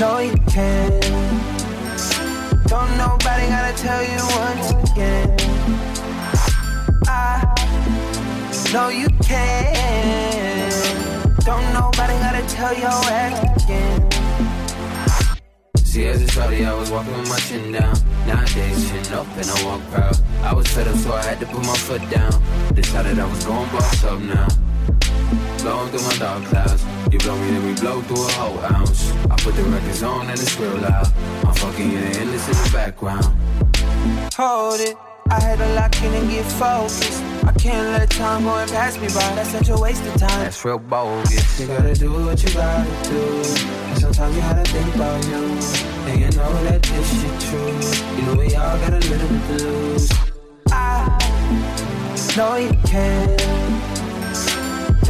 Know you can. Don't nobody gotta tell you once again. I know you can. Don't nobody gotta tell your ass again. See, as a shorty, I was walking with my chin down. Nowadays, chin up and I walk proud. I was fed up, so I had to put my foot down. Decided I was going boss up now. Blowing through my dark clouds. You blow me, then we blow through a whole ounce. I put the records on and it's real loud. I'm fucking in the endless in the background. Hold it. I had to lock in and get focused. I can't let time go and pass me by. That's such a waste of time. That's real bogus. You gotta do what you gotta do. And sometimes you gotta think about you. And you know that this shit true. You know we all got a little bit to lose. I know you can.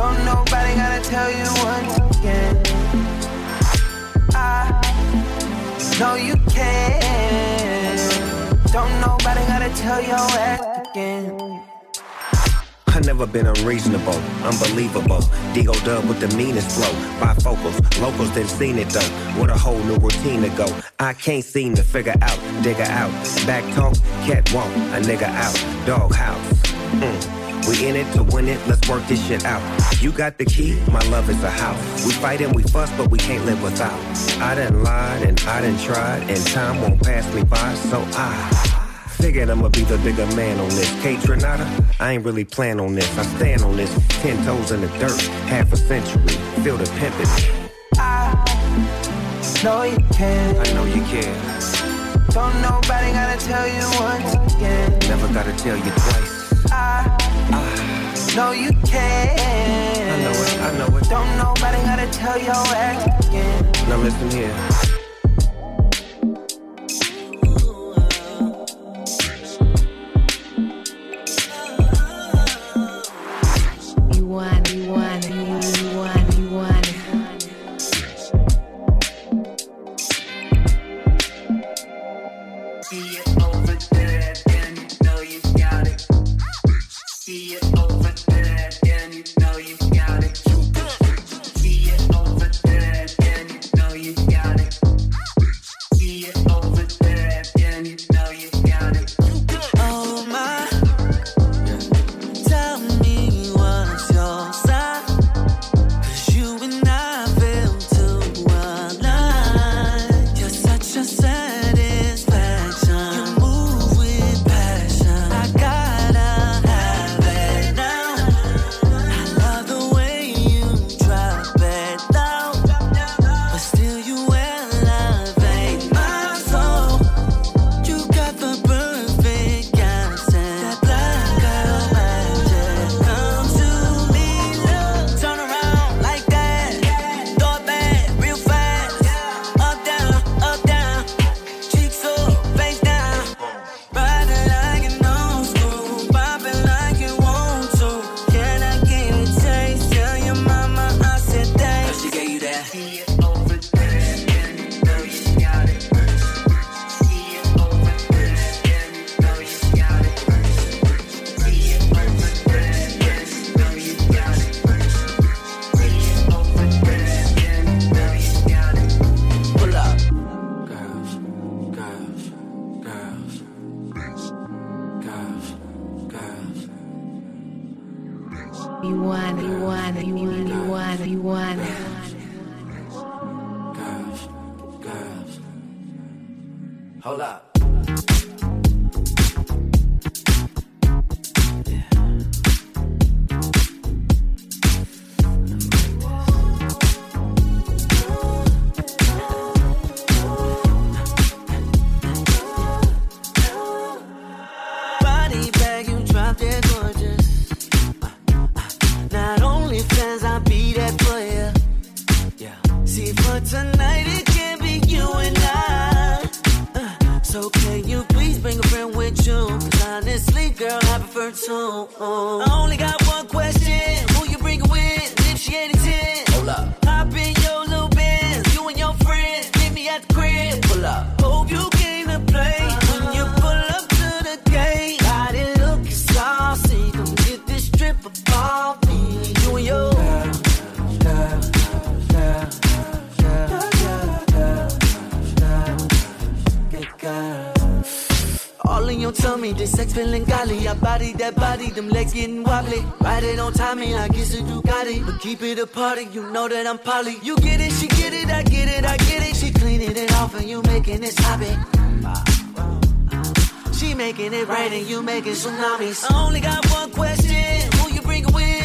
Don't nobody gotta tell you once again. I know you can. Don't nobody gotta tell your ass again. I never been unreasonable, unbelievable. Digo dub with the meanest flow. Bifocals, locals didn't seen it though. What a whole new routine to go. I can't seem to figure out, digger out. Back talk, catwalk, a nigga out. Doghouse. Mm. We in it to win it, let's work this shit out. You got the key, my love is a house. We fight and we fuss, but we can't live without. I done lied and I done tried, and time won't pass me by, so I. Figured I'ma be the bigger man on this. Kate Renata, I ain't really plan on this. I stand on this, ten toes in the dirt, half a century. Feel the pimpin'. I know you can. I know you can. Don't nobody gotta tell you once again. Never gotta tell you twice. I know you can. I know it, I know it. Don't nobody gotta tell your ass again. Now listen here. Polly. You get it, she get it, I get it, I get it. She cleaning it off and you making it sloppy. She making it rain and you making tsunamis. I only got one question: Who you bringing with?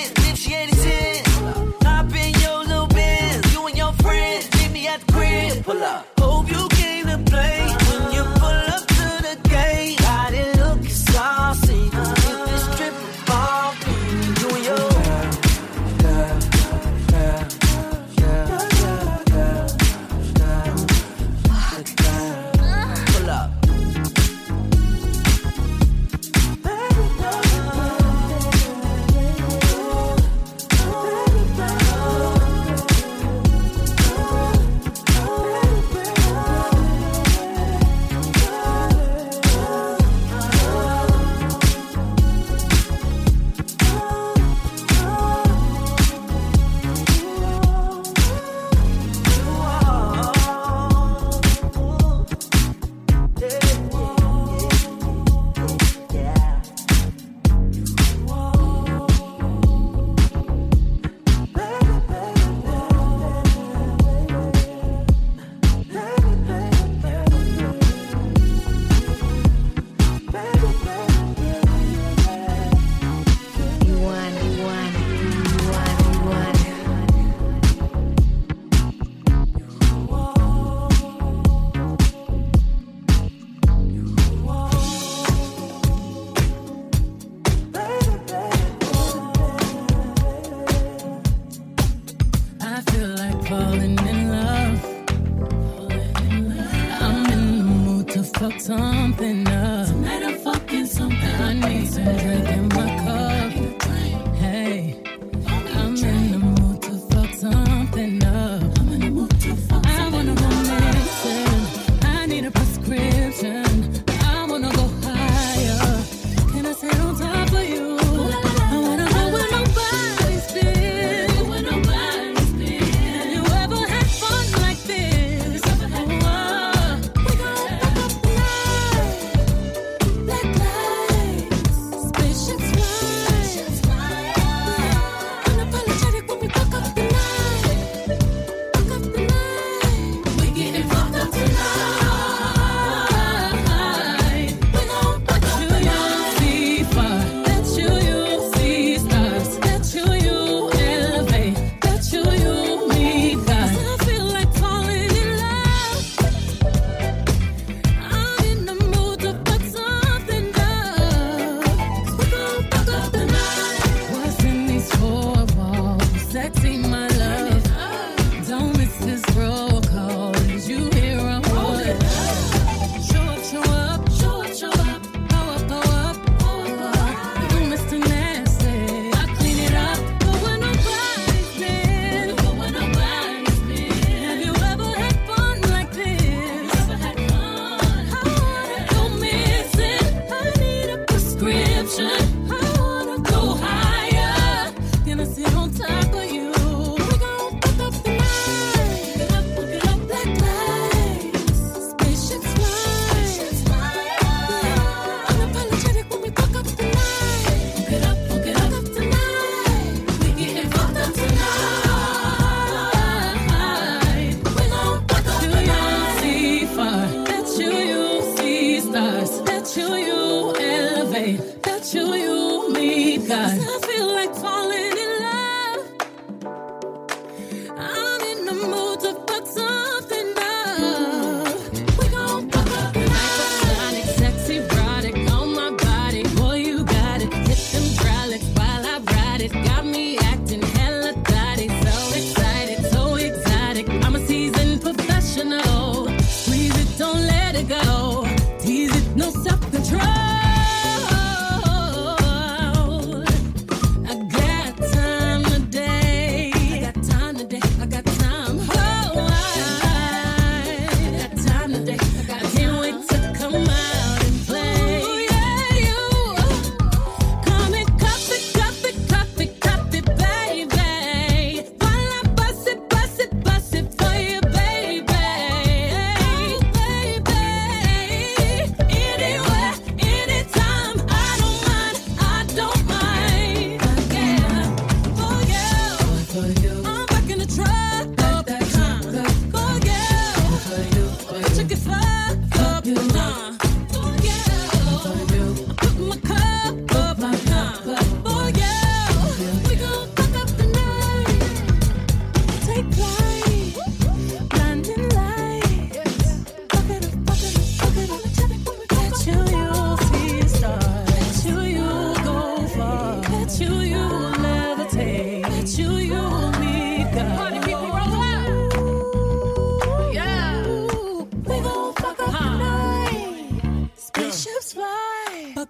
something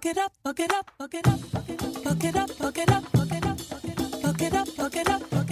it up, fuck it up, fuck it up, fuck it up, fuck it up, fuck it up, fuck it up, fuck it up, fuck it up,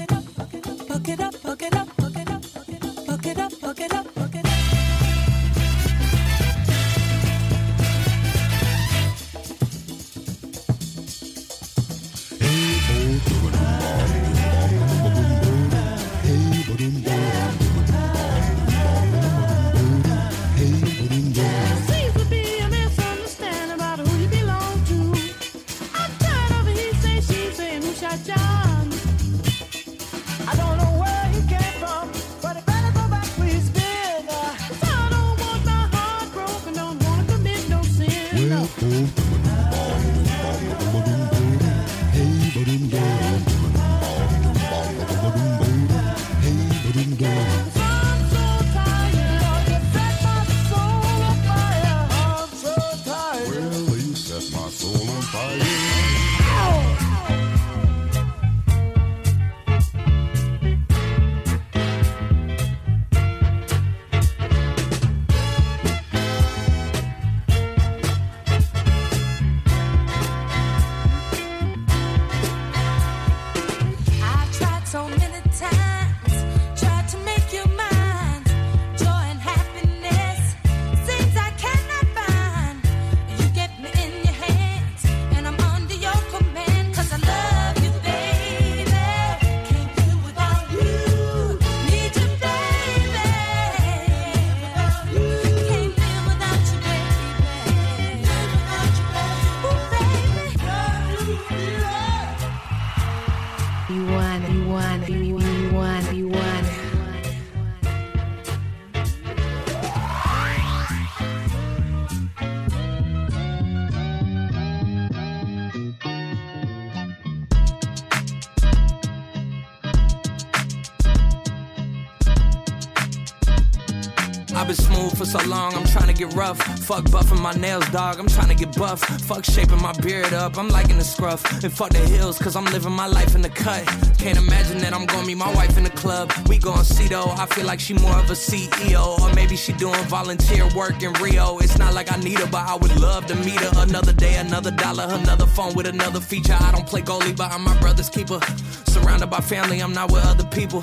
to get rough. Fuck buffing my nails, dog, I'm trying to get buff. Fuck shaping my beard up, I'm liking the scruff. And fuck the hills, cause I'm living my life in the cut. Can't imagine that I'm gonna meet my wife in the club. We gon' see though, I feel like she more of a CEO. Or maybe she doing volunteer work in Rio. It's not like I need her, but I would love to meet her. Another day, another dollar, another phone with another feature. I don't play goalie, but I'm my brother's keeper. Surrounded by family, I'm not with other people.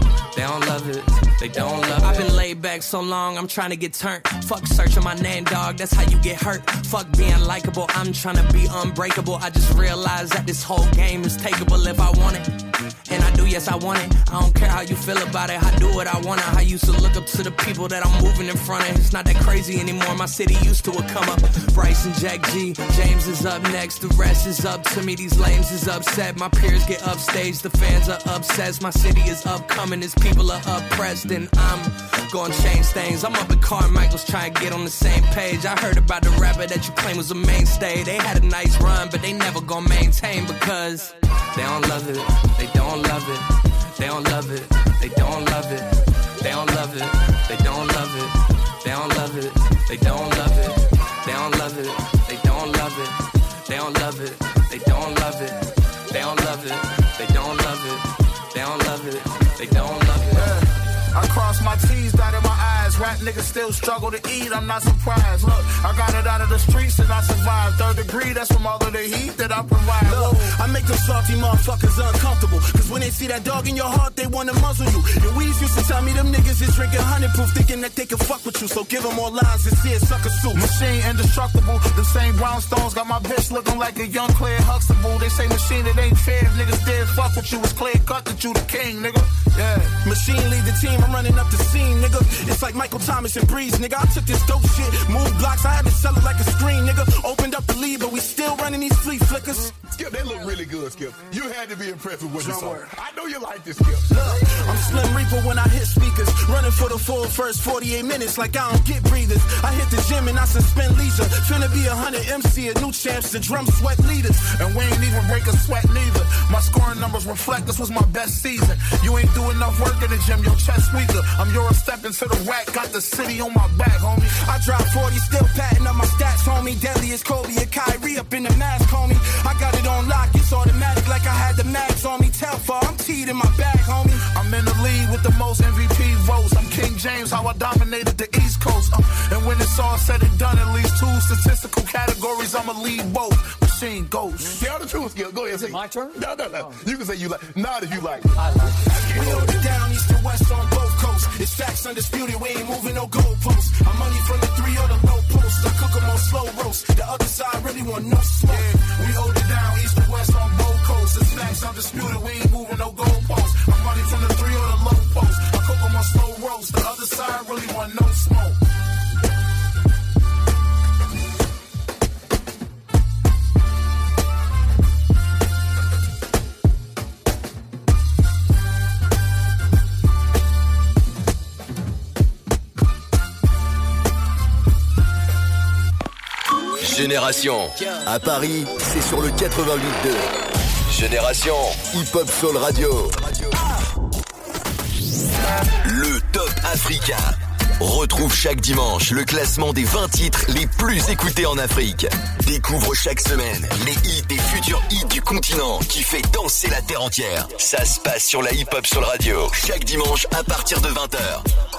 They don't love it. They don't love it. I've been laid back so long, I'm trying to get turned. Fuck searching my name, dog. That's how you get hurt. Fuck being likable. I'm trying to be unbreakable. I just realized that this whole game is takeable if I want it. And I do, yes, I want it. I don't care how you feel about it. I do what I want. I used to look up to the people that I'm moving in front of. It's not that crazy anymore. My city used to a come up. Bryce and Jack G. James is up next. The rest is up to me. These lames is upset. My peers get upstage. The fans are obsessed. My city is upcoming. These people are oppressed. And I'm gonna change things. I'm up at Carmichael's trying to get on the same page. I heard about the rapper that you claim was a mainstay. They had a nice run, but they never gonna maintain because they don't love it. They don't love it. They don't love it. They don't love it. They don't love it. They don't love it. They don't love it. They don't love it. They don't love it. They don't love it. They don't love it. Eyes. Niggas still struggle to eat, I'm not surprised. Look, I got it out of the streets and I survived. Third degree, that's from all of the heat that I provide. Look, I make them salty motherfuckers uncomfortable. Cause when they see that dog in your heart, they wanna muzzle you. And Weez used to tell me them niggas is drinking honey proof, thinking that they can fuck with you. So give them more lines and see it sucker suit. Machine indestructible. The same brownstones got my bitch looking like a young Claire Huxtable. They say machine, it ain't fair. If niggas did fuck with you, it's clear cut that you the king, nigga. Yeah. Machine lead the team, I'm running up the scene, nigga. It's like Michael Thomas and Breeze, nigga. I took this dope shit, moved blocks, I had to sell it like a screen, nigga. Opened up the lead, but we still running these flea flickers. Skip, they look really good, Skip. You had to be impressed with what you saw. work. I know you like this, Skip. Look, I'm Slim Reaper when I hit speakers. Running for the full first 48 minutes like I don't get breathers. I hit the gym and I suspend leisure. Finna be a 100 MC, a new champs, the drum sweat leaders. And we ain't even break a sweat neither. My scoring numbers reflect this was my best season. You ain't do enough work in the gym, your chest weaker. I'm your step into the rack, got the city on my back, homie. I drop 40, still patting up my stats, homie. Deadly as Kobe and Kyrie up in the mask, homie. I got it on lock, it's automatic like I had the mags on me. Tell I'm teed in my bag, homie. I'm in the lead with the most MVP votes. I'm King James, how I dominated the East Coast. Uh, and when it's all said and done, at least two statistical categories, I'ma lead both. Machine Ghost. Tell the truth, Skip. Go ahead, say My turn? No, no, no. You can say you like. Not if you like. I like it. We hold it down east and west on both coasts. It's facts undisputed, we ain't moving no goalposts. I'm money from the three or the low post. I cook 'em on slow roast. The other side really want no smoke. Yeah, we hold it down east and west on both we ain't moving no goalposts. I'm money from the three or the low post. I cook 'em on slow roast. The other side really want no smoke. Génération. À Paris, c'est sur le 88.2. Génération. Hip Hop Soul Radio. Le Top Africa. Retrouve chaque dimanche le classement des 20 titres les plus écoutés en Afrique. Découvre chaque semaine les hits et futurs hits du continent qui fait danser la terre entière. Ça se passe sur la Hip Hop Soul Radio chaque dimanche à partir de 20h.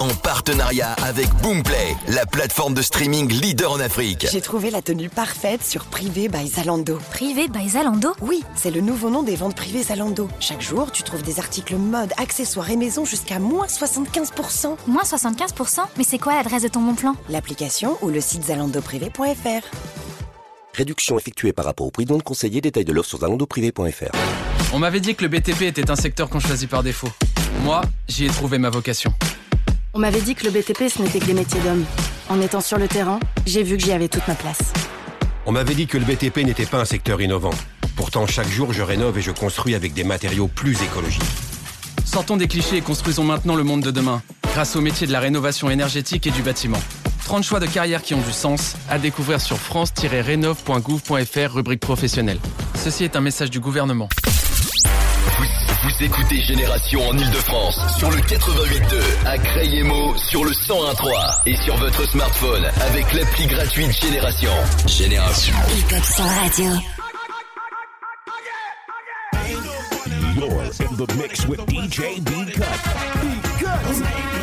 En partenariat avec Boomplay, la plateforme de streaming leader en Afrique. J'ai trouvé la tenue parfaite sur Privé by Zalando. Privé by Zalando? Oui, c'est le nouveau nom des ventes privées Zalando. Chaque jour, tu trouves des articles mode, accessoires et maison jusqu'à moins 75%. Moins 75% Mais c'est quoi l'adresse de ton bon plan? L'application ou le site zalandoprivé.fr. Réduction effectuée par rapport au prix de vente conseillé. Détail de l'offre sur zalandoprivé.fr. On m'avait dit que le BTP était un secteur qu'on choisit par défaut. Moi, j'y ai trouvé ma vocation. On m'avait dit que le BTP, ce n'était que des métiers d'hommes. En étant sur le terrain, j'ai vu que j'y avais toute ma place. On m'avait dit que le BTP n'était pas un secteur innovant. Pourtant, chaque jour, je rénove et je construis avec des matériaux plus écologiques. Sortons des clichés et construisons maintenant le monde de demain, grâce au métier de la rénovation énergétique et du bâtiment. 30 choix de carrière qui ont du sens, à découvrir sur france-rénov.gouv.fr, rubrique professionnelle. Ceci est un message du gouvernement. Vous, vous écoutez Génération en Ile-de-France sur le 88.2, à Crayemo sur le 101.3 et sur votre smartphone avec l'appli gratuite Génération. Génération. Hip Hop Soul Radio. You're in the mix with DJ B Cut.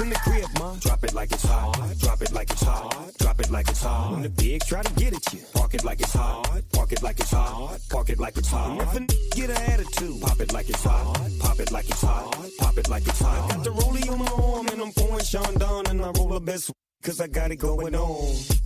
in the crib, ma, drop it like it's hot. Drop it like it's hot. Drop it like it's hot. When the pigs try to get at you, park it like it's hot. Park it like it's hot. Park it like it's hot. If a get an attitude, pop it like it's hot. Pop it like it's hot. Pop it like it's hot. Got the rollie on my arm and I'm pouring Sean and I roll the best cause I got it going on.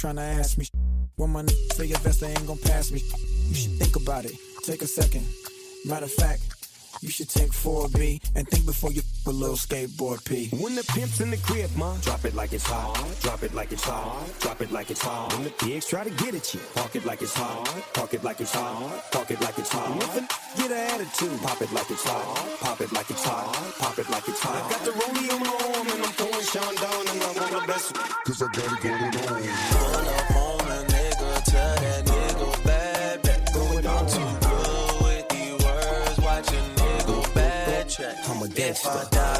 Tryna ask me when my say your vest, they ain't gon' pass me. You should think about it. Take a second. Matter of fact, you should take 4B and think before you f- a little skateboard P. When the pimp's in the crib, ma, drop it like it's hot. Drop it like it's hot. Drop it like it's hot. When the pigs try to get at you, park it like it's hot. Park it like it's hot. Park it like it's hot. And if a n- get an attitude, pop it like it's hot. Pop it like it's hot. Pop it like it's hot. I got the rollie on my arm and I'm throwing Sean down and I roll the best cause I gotta get it going on. Track. I'm a If gangster. I die,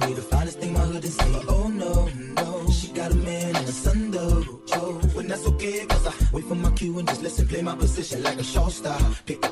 to me, the finest thing my hood is see. Oh no, no, she got a man and a son though. Oh, when that's okay, cause I wait for my cue and just listen, play my position like a show star. Pick the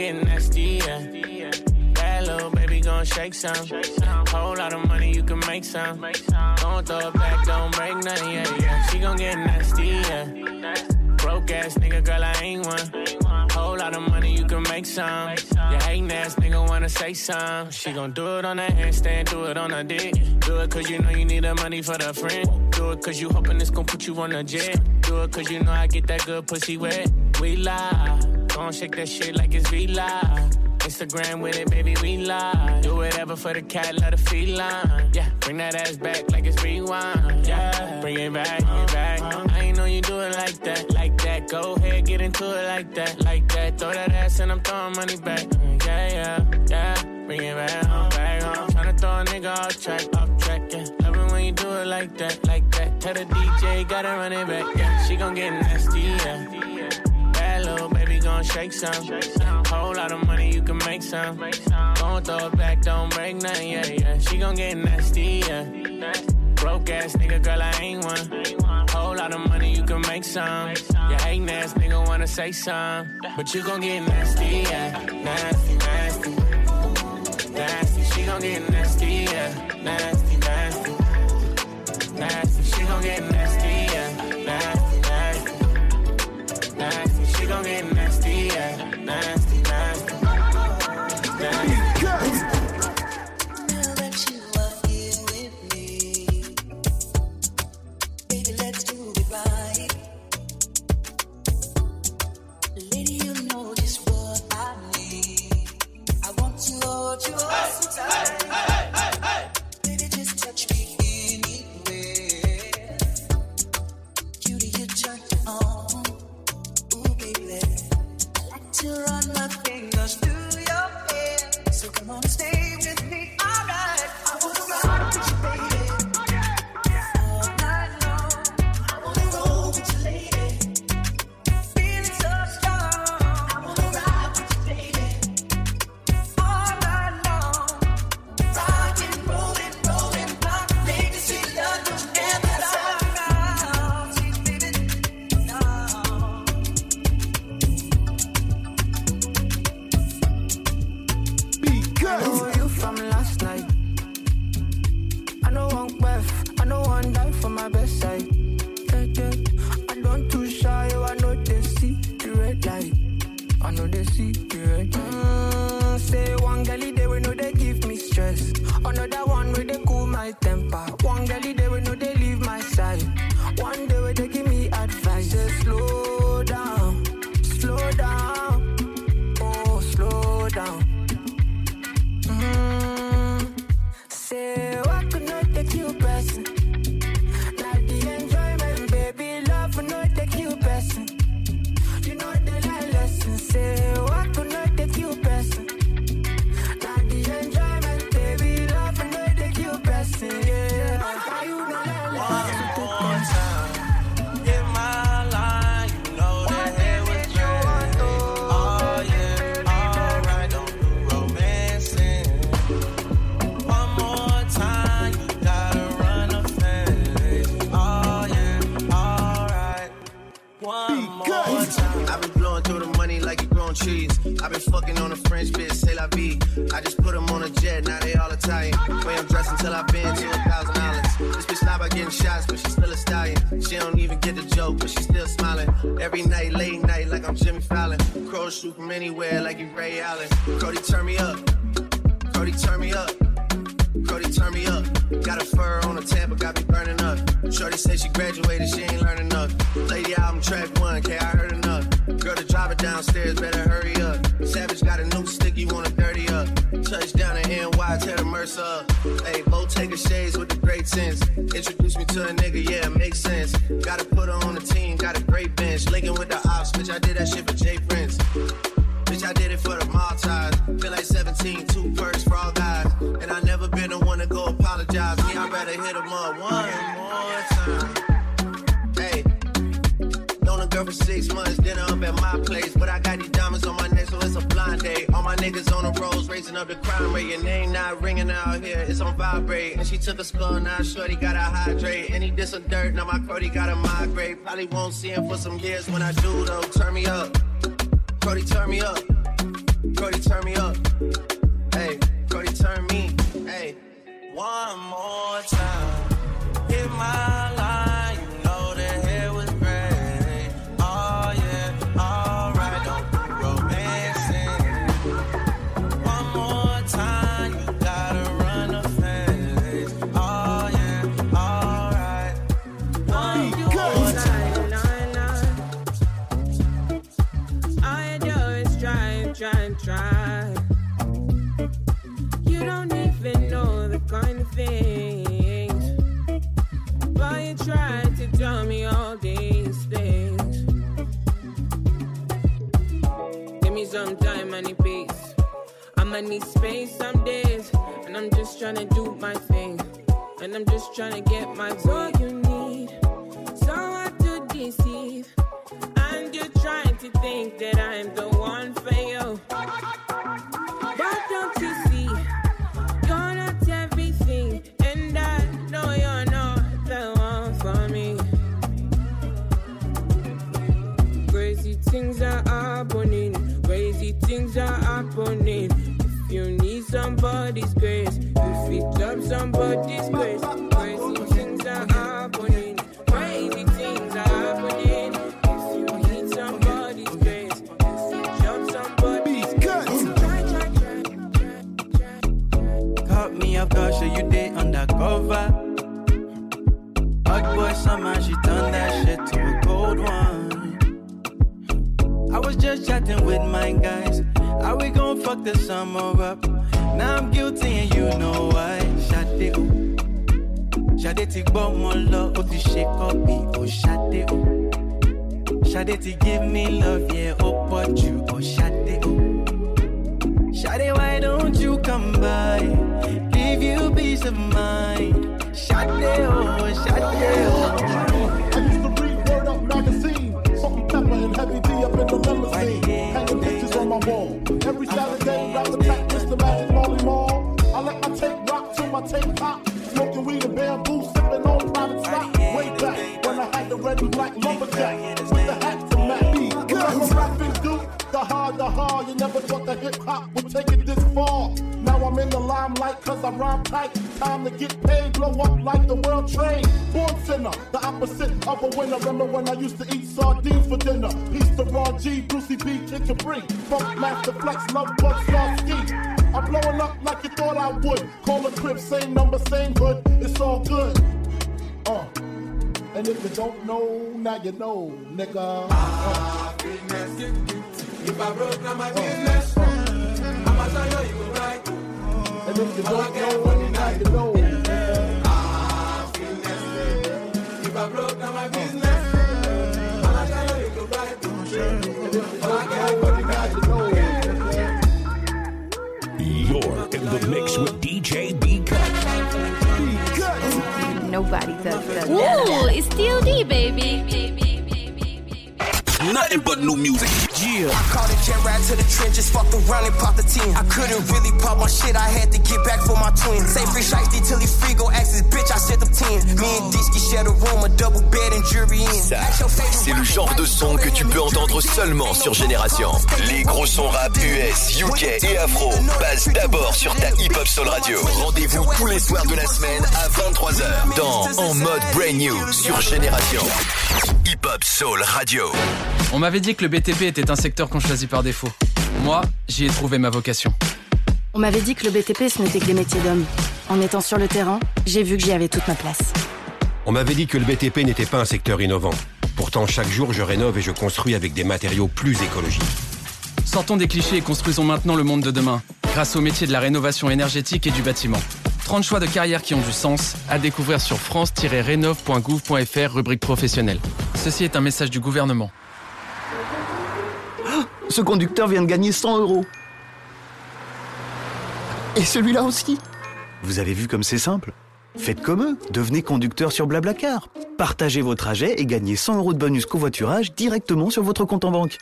get nasty, yeah. That little baby gon' shake some. Whole lot of money, you can make some. Don't throw it back, don't break nothing, yeah, yeah. She gon' get nasty, yeah. Broke ass nigga, girl, I ain't one. Whole lot of money, you can make some. Your hate ass nigga wanna say some. She gon' do it on her handstand, do it on her dick. Do it cause you know you need the money for the friend. Do it cause you hoping it's gon' put you on a jet. Do it cause you know I get that good pussy wet. We lie phone, shake that shit like it's V Live. Instagram with it, baby, we live. Do whatever for the cat, love the feline. Yeah, bring that ass back like it's rewind. Yeah, bring it back, bring it back. I ain't know you do it like that, like that. Go ahead, get into it like that, like that. Throw that ass and I'm throwing money back. Mm, yeah, yeah, yeah. Bring it back, home, back home. Tryna throw a nigga off track, off track. Yeah, love it when you do it like that, like that. Tell the DJ gotta run it back. Yeah, she gon' get nasty. Yeah gon' shake some. Whole lot of money, you can make some. Don't throw it back, don't break nothing, yeah, yeah. She gon' get nasty, yeah. Broke ass nigga, girl, I ain't one. Whole lot of money, you can make some. You hating ass nigga wanna say some. But you gon' get nasty, yeah. Nasty, nasty. Nasty, she gon' get nasty, yeah. Nasty. some gear. I'ma need space some days. And I'm just trying to do my thing. And I'm just trying to get my way. you need So someone to deceive. And you're trying to think that I'm the one for you. Undercover. Hot boy summer, she turned that shit to a cold one. I was just chatting with my guys. How we gon' fuck the summer up? Now I'm guilty and you know why. Shade o. Shade ti gbọ́ mọ lọ, ó ti ṣe kọ́bí, ó ṣade o. Shade ti give me love, yeah, ó pọ̀ jù, ó ṣade o. Shade, why don't you come by? Give you peace of mind. Shade, oh, Shade, oh. I used to read Word Up magazine, salt and pepper and heavy D up in the limousine, hanging pictures on my wall. Every Saturday, rap attack, Mr. Magic Marley Marl. I let my tape rock till my tape pop, smoking weed and bamboo, sipping on private stock. Way back when I had the red and black lumberjack with the hat to match. Remember rapping Duke? The hard, the hard. You never thought that hip hop would take it this far. I'm in the limelight cause I rhyme tight. Time to get paid, blow up like the world trade. Born sinner, the opposite of a winner. Remember when I used to eat sardines for dinner? Peace to Ron G, Brucey B, Kid Capri. Funkmaster Flex, Love Bug, Starski. I'm blowing up like you thought I would. Call a crib, same number, same hood. It's all good. Uh. And if you don't know, now you know, nigga. Uh. If I broke, now my business. I'ma tell you, you right. And if you don't know, now you know. Ah, finesse, baby. If I broke, now my business. I'ma tell you, you go right. All I got for the night, you know. You're in the mix with DJ B Cut. Nobody does that. Ooh, it's still D, baby. Nothing but new music. Yeah. I caught a jet ride to the trenches, fucked around and popped the team. I couldn't really pop my shit, I had to get back for my twin. Say free shiesty till he free, go ask his bitch, I set them 10. Me and Disky share the room, a double bed and jury in. Ça, c'est le genre de son que tu peux entendre seulement sur Génération. Les gros sons rap US, UK et Afro passent d'abord sur ta Hip Hop Soul Radio. Rendez-vous tous les soirs de la semaine à 23h dans En mode Brand New sur Génération. Hip Hop Soul Radio. On m'avait dit que le BTP était un secteur qu'on choisit par défaut. Moi, j'y ai trouvé ma vocation. On m'avait dit que le BTP, ce n'était que des métiers d'hommes. En étant sur le terrain, j'ai vu que j'y avais toute ma place. On m'avait dit que le BTP n'était pas un secteur innovant. Pourtant, chaque jour, je rénove et je construis avec des matériaux plus écologiques. Sortons des clichés et construisons maintenant le monde de demain, grâce au métier de la rénovation énergétique et du bâtiment. 30 choix de carrière qui ont du sens, à découvrir sur france-rénov.gouv.fr, rubrique professionnelle. Ceci est un message du gouvernement. Ce conducteur vient de gagner 100 euros. Et celui-là aussi. Vous avez vu comme c'est simple Faites comme eux, devenez conducteur sur Blablacar. Partagez vos trajets et gagnez 100 euros de bonus covoiturage directement sur votre compte en banque.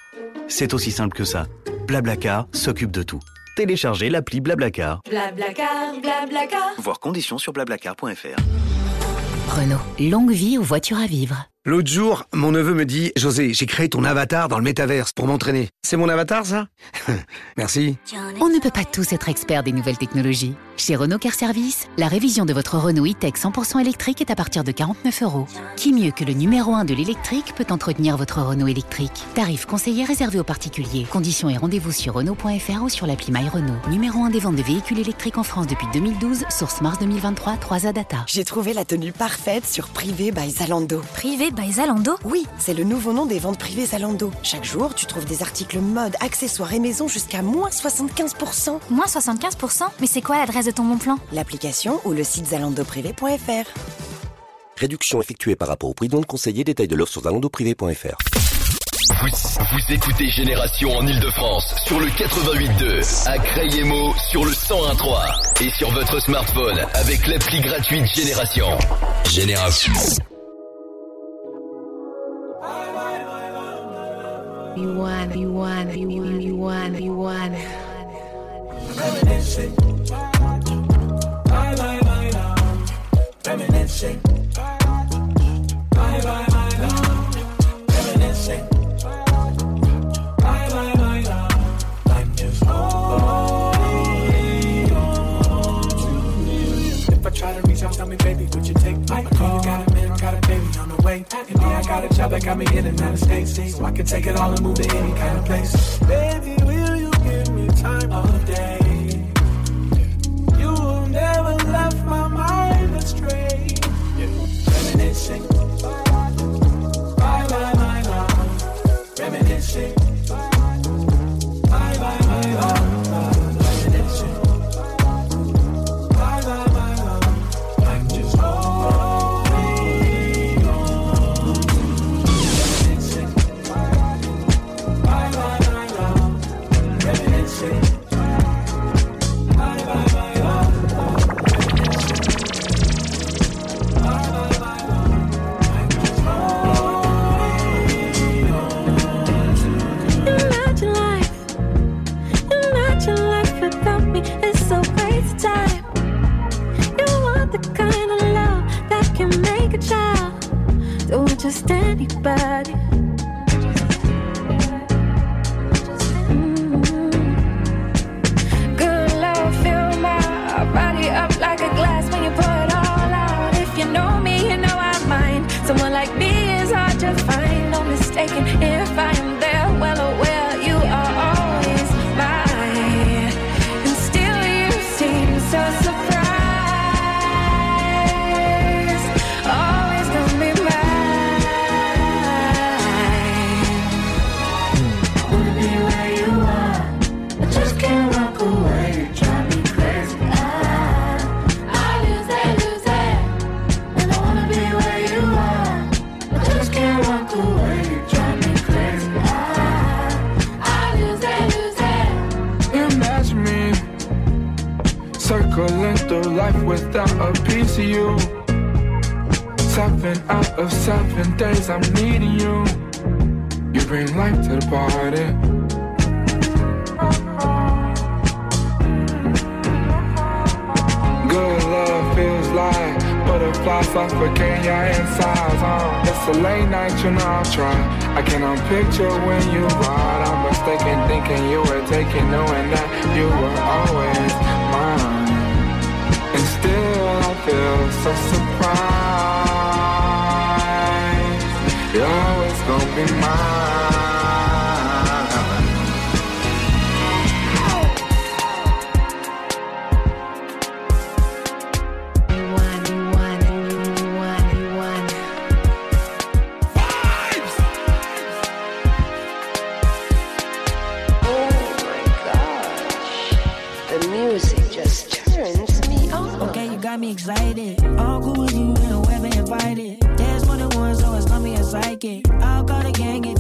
C'est aussi simple que ça. Blablacar s'occupe de tout. Téléchargez l'appli Blablacar. Blablacar, blablacar. Voir conditions sur blablacar.fr. Renault. Longue vie aux voitures à vivre. L'autre jour, mon neveu me dit José, j'ai créé ton avatar dans le métaverse pour m'entraîner. C'est mon avatar, ça Merci. On ne peut pas tous être experts des nouvelles technologies. Chez Renault Car Service, la révision de votre Renault e-tech 100% électrique est à partir de 49 euros. Qui mieux que le numéro 1 de l'électrique peut entretenir votre Renault électrique? Tarif conseillé réservé aux particuliers. Conditions et rendez-vous sur Renault.fr ou sur l'appli My Renault. Numéro 1 des ventes de véhicules électriques en France depuis 2012, source mars 2023, 3A Data. J'ai trouvé la tenue parfaite sur Privé by Zalando. Privé by Zalando Oui, c'est le nouveau nom des ventes privées Zalando. Chaque jour, tu trouves des articles mode, accessoires et maison jusqu'à moins 75%. Moins 75% Mais c'est quoi l'adresse de ton bon plan? L'application ou le site zalandoprivé.fr. Réduction effectuée par rapport au prix de vente conseillé. Détail de l'offre sur zalandoprivé.fr. Vous, vous écoutez Génération en Ile-de-France sur le 88.2, à Crayemo sur le 101.3 et sur votre smartphone avec l'appli gratuite Génération. Génération. B1, B1, B1, B1, B1. Reminiscing. Bye, bye, bye, now. Reminiscing. Bye, bye, bye, I try to tell me, baby, would you take my call? You got a man, got a baby on the way. And me, I got a job that got me in and out of state. So I can take it all and move to any kind of place. Baby, will you give me time of day? You will never left my mind astray. Reminiscing. Bye bye my love. Reminiscing. Just anybody. Out of seven days I'm needing you. You bring life to the party. Good love feels like butterflies suffocating your insides. Uh, it's a late night, you know I'll try. I cannot picture when you ride. I'm mistaken, thinking you were taking, knowing that you were always mine. And still I feel so surprised. You're always gonna be mine. B1, B1, B1, B1. The music just turns me on. Okay, you got me excited. Gang if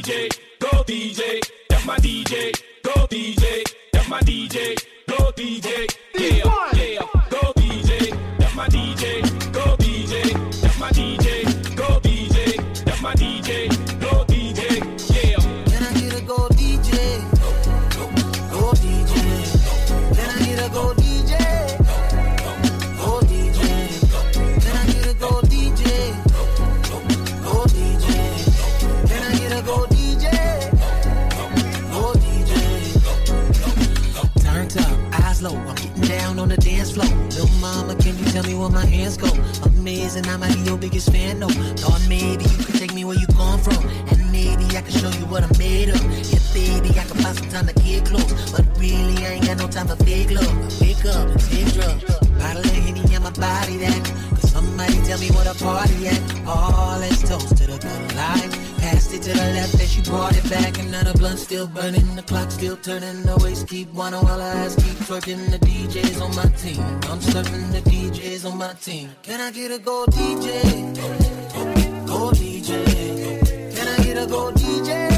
DJ, go DJ, that's my DJ, go DJ, that's my DJ. still burning, the clock still turning, the waist keep winding while I keep twerking. The DJs on my team, I'm certain the DJs on my team. Can I get a gold DJ? Gold DJ. Can I get a gold DJ?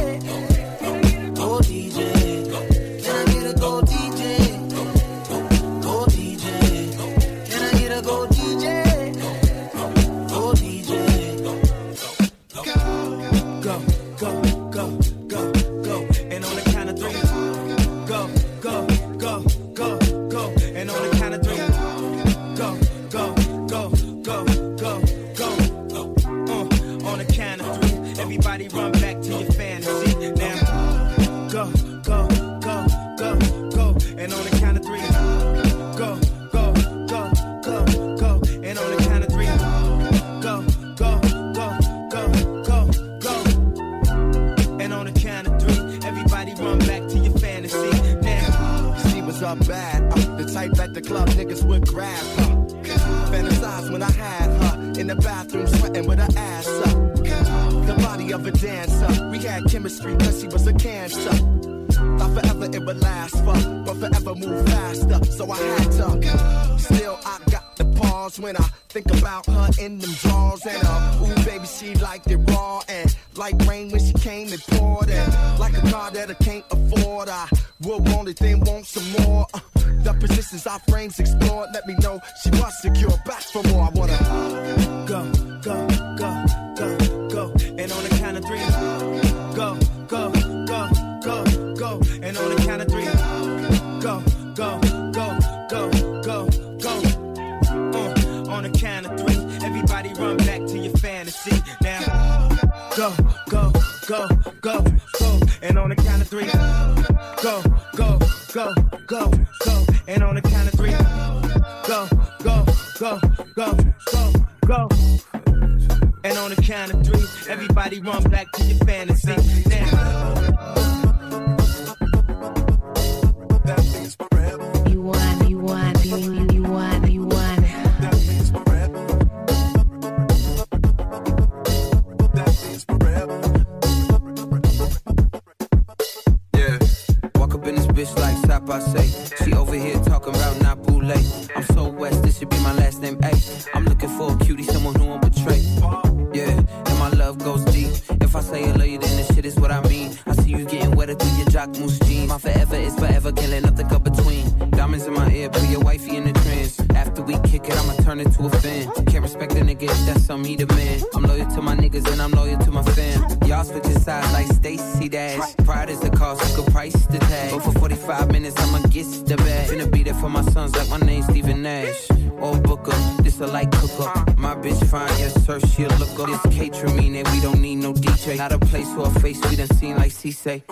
minutes, I'ma get the bag. Finna be there for my sons, like my name's Stephen Nash. Old booker, this a light cooker. My bitch fine, yes sir, she a looker. This catering mean that we don't need no DJ. Not a place for a face we done seen like C say.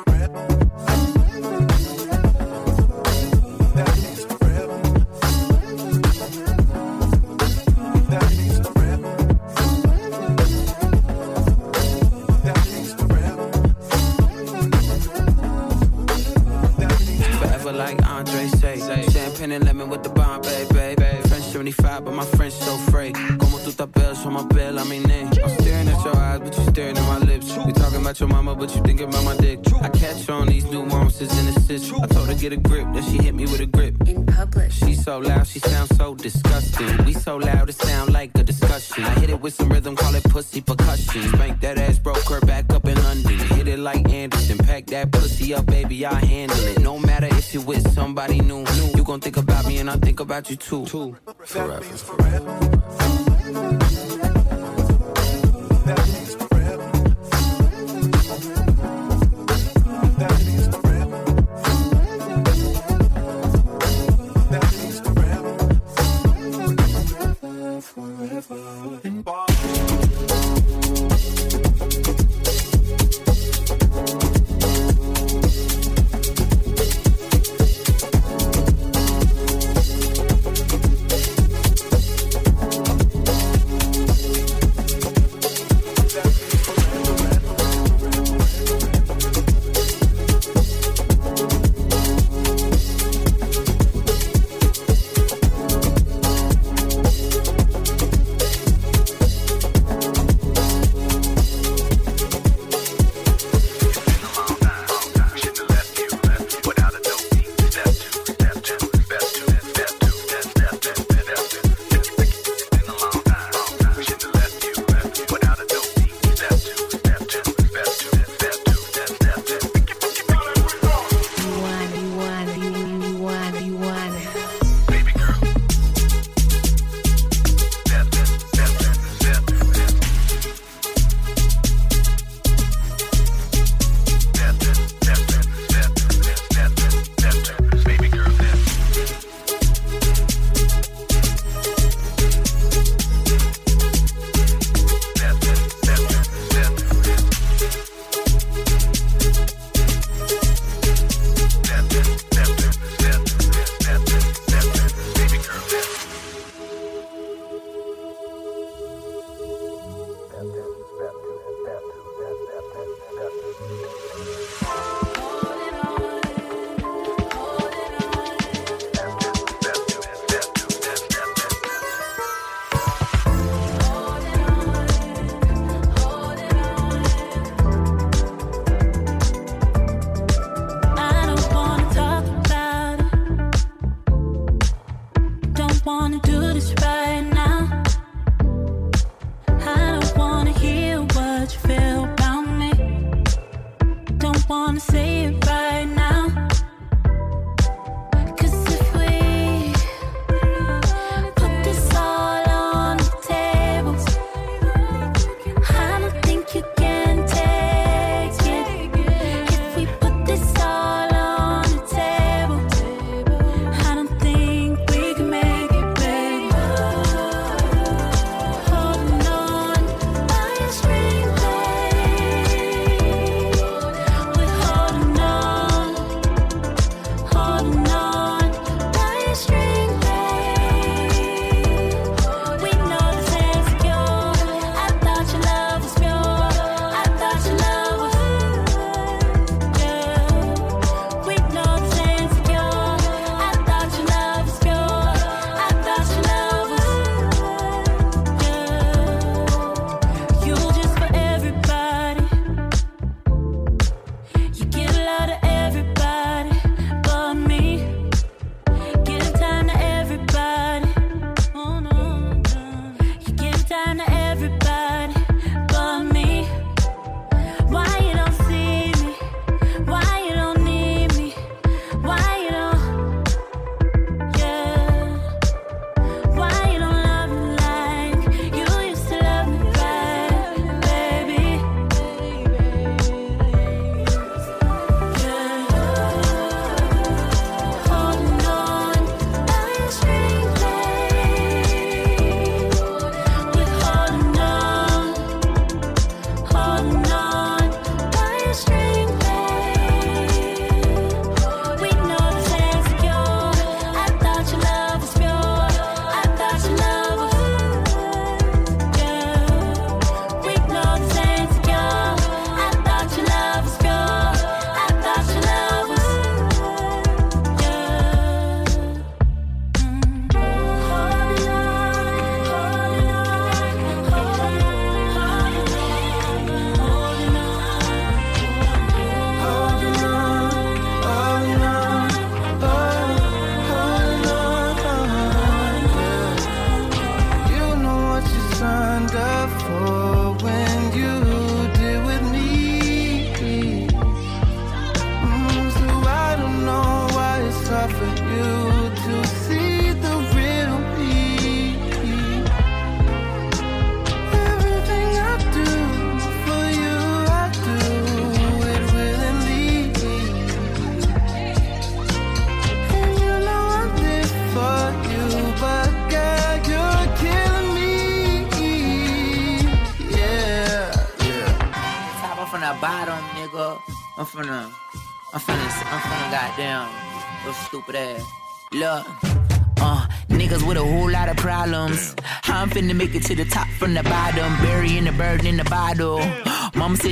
I think about you too. Forever. from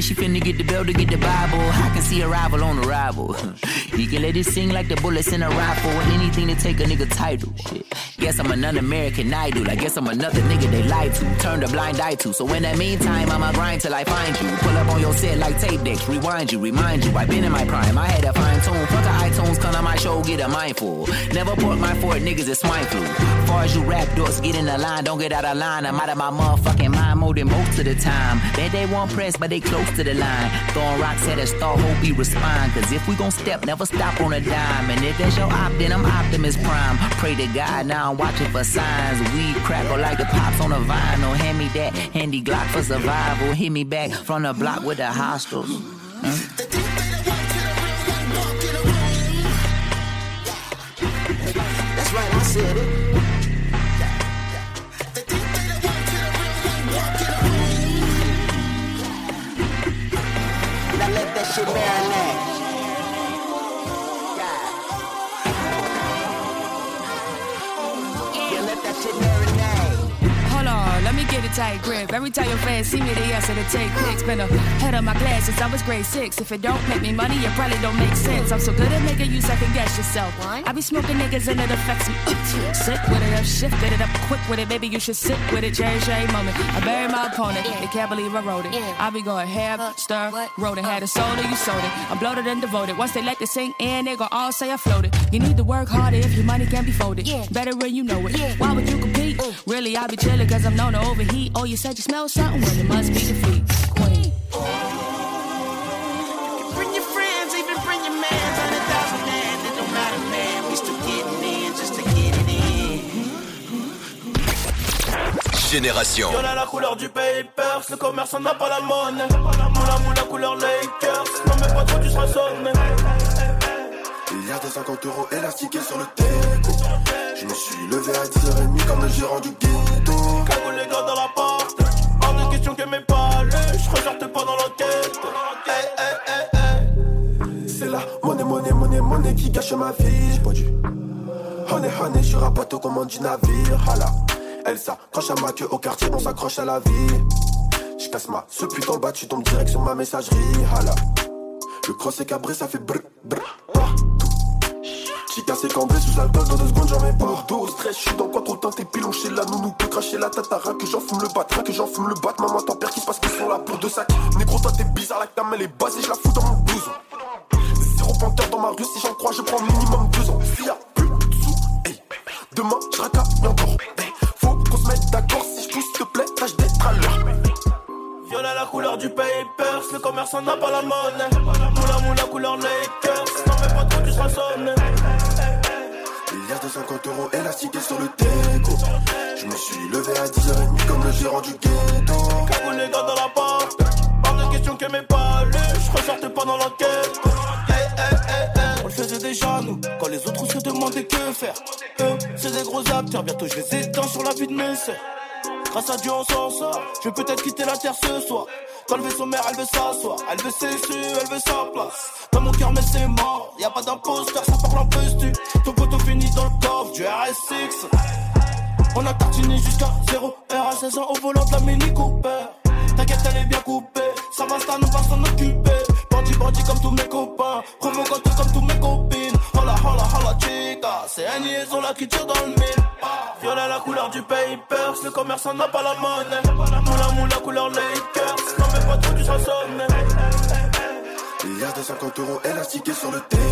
said she finna get the bell to get the Bible. I can see a rival on arrival. You can let it sing like the bullets in a rifle. Anything to take a nigga title. Guess I'm another American Idol. I guess I'm another nigga they lied to, turned a blind eye to. So in the meantime, I'ma grind till I find you. Pull up on your set like tape decks, rewind you, remind you. I've been in my prime, I had a fine tune. Fuck a iTunes, come on my show, get a mindful. Never port my foot, niggas is swine flu. Far as you rap dorks, get in the line, don't get out of line. I'm out of my motherfucking mind more than most of the time. Bet they won't press, but they close to the line. Throwing rocks at a star, hope he respond. Cause if we gon' step, never stop on a dime. And if that's your op, then I'm Optimus Prime. Pray to God, now watching for signs. Weed crackle like the pops on a vinyl. Hand me that handy Glock for survival. Hit me back from the block with the hostels. That's right, I said it. Now let that shit marinate. A tight grip. Every time your fans see me, they ask to take pics. Been ahead of my class since I was grade six. If it don't make me money, it probably don't make sense. I'm so good at making you second guess yourself. I be smoking niggas and it affects me. Sick with it, I've shifted it up quick with it. Baby, you should sit with it. Cherish every moment. I buried my opponent. They can't believe I wrote it. I be going half, stir, wrote it. Had a soul, you sold it. I'm bloated and devoted. Once they let the sing in, they gon' all say I floated. You need to work harder if your money can't be folded. Better when you know it. Why would you compete? Mm. Really, I be chillin' cause I'm known to overheat. Oh, you said you smell something? Well, it must be defeat. Queen. Bring your friends, even bring your mans. Hundred thousand man, it don't matter, man. We still getting in just to get it in. Génération. Y'en a la couleur du papers, le commerçant n'a pas la monnaie. Moula moula couleur Lakers, non mais pas trop tu seras sonné. Milliard de 50 euros élastiqués sur le teco. Je me suis levé à 10h30 comme le gérant du ghetto. Gars dans la porte, hors de question que mes palais, je ressortais pas dans l'enquête. Hey, hey, hey, hey. C'est la monnaie, monnaie, monnaie, monnaie qui gâche ma vie. J'ai pas dû. Honey, honey, je suis un bateau commande du navire. Hala. Elle s'accroche à ma queue au quartier, on s'accroche à la vie. Je casse ma ce putain bas, tu tombes direct sur ma messagerie. Hala. Le cross est cabré, ça fait brr, brr. J'ai cassé cambré sous alcool, dans deux secondes j'en mets dos au stress, je suis dans quoi trop pilon chez la nounou, peut cracher la tatara, que j'en fume le bat, que j'en fume le bat, maman t'en perds qui se passe qu'ils sont là pour deux sacs. Négro toi t'es bizarre, la cam elle est basée, je la fous dans mon blouson. Zéro panthère dans ma rue, si j'en crois, je prends minimum deux ans. S'il y a plus de sous, hey, demain je encore. Faut qu'on se mette d'accord, si je pousse, te plaît, tâche d'être à l'heure. Viola la couleur du papers, le commerçant n'a pas la monnaie. Moula moula couleur Lakers, non mais pas trop tu seras sonné. Milliard de 50 euros élastiqués sur le teco. Je me suis levé à 10h30 comme le gérant du ghetto. Cagoule les gars dans la porte, hors de question que mes palais, je ressortais pas dans l'enquête. Hey. On le faisait déjà nous, quand les autres se demandaient que faire. Eux, c'est des gros acteurs, bientôt je les éteins sur la vie de mes sœurs. Grâce à Dieu on s'en sort, je vais peut-être quitter la terre ce soir. Quand elle veut son mère, elle veut s'asseoir, elle veut ses su, elle veut sa place. Dans mon cœur, mais c'est mort, y a pas d'imposteur, ça parle en tu Ton poteau finit dans le coffre du RS6. On a tartiné jusqu'à 0 R à 16 ans au volant de la Mini Cooper. T'inquiète, elle est bien coupée, ça va, ça nous va s'en occuper. Bandit, bandit comme tous mes copains, provocateur comme tous mes copines. Hola, hola, hola, chica, c'est un liaison là qui tire dans le mille. Viola la couleur du papers, le commerçant n'a pas la monnaie. Moula moula couleur Lakers, non mais pas trop tu seras sonné. Milliard de 50 euros élastiqués sur le teco.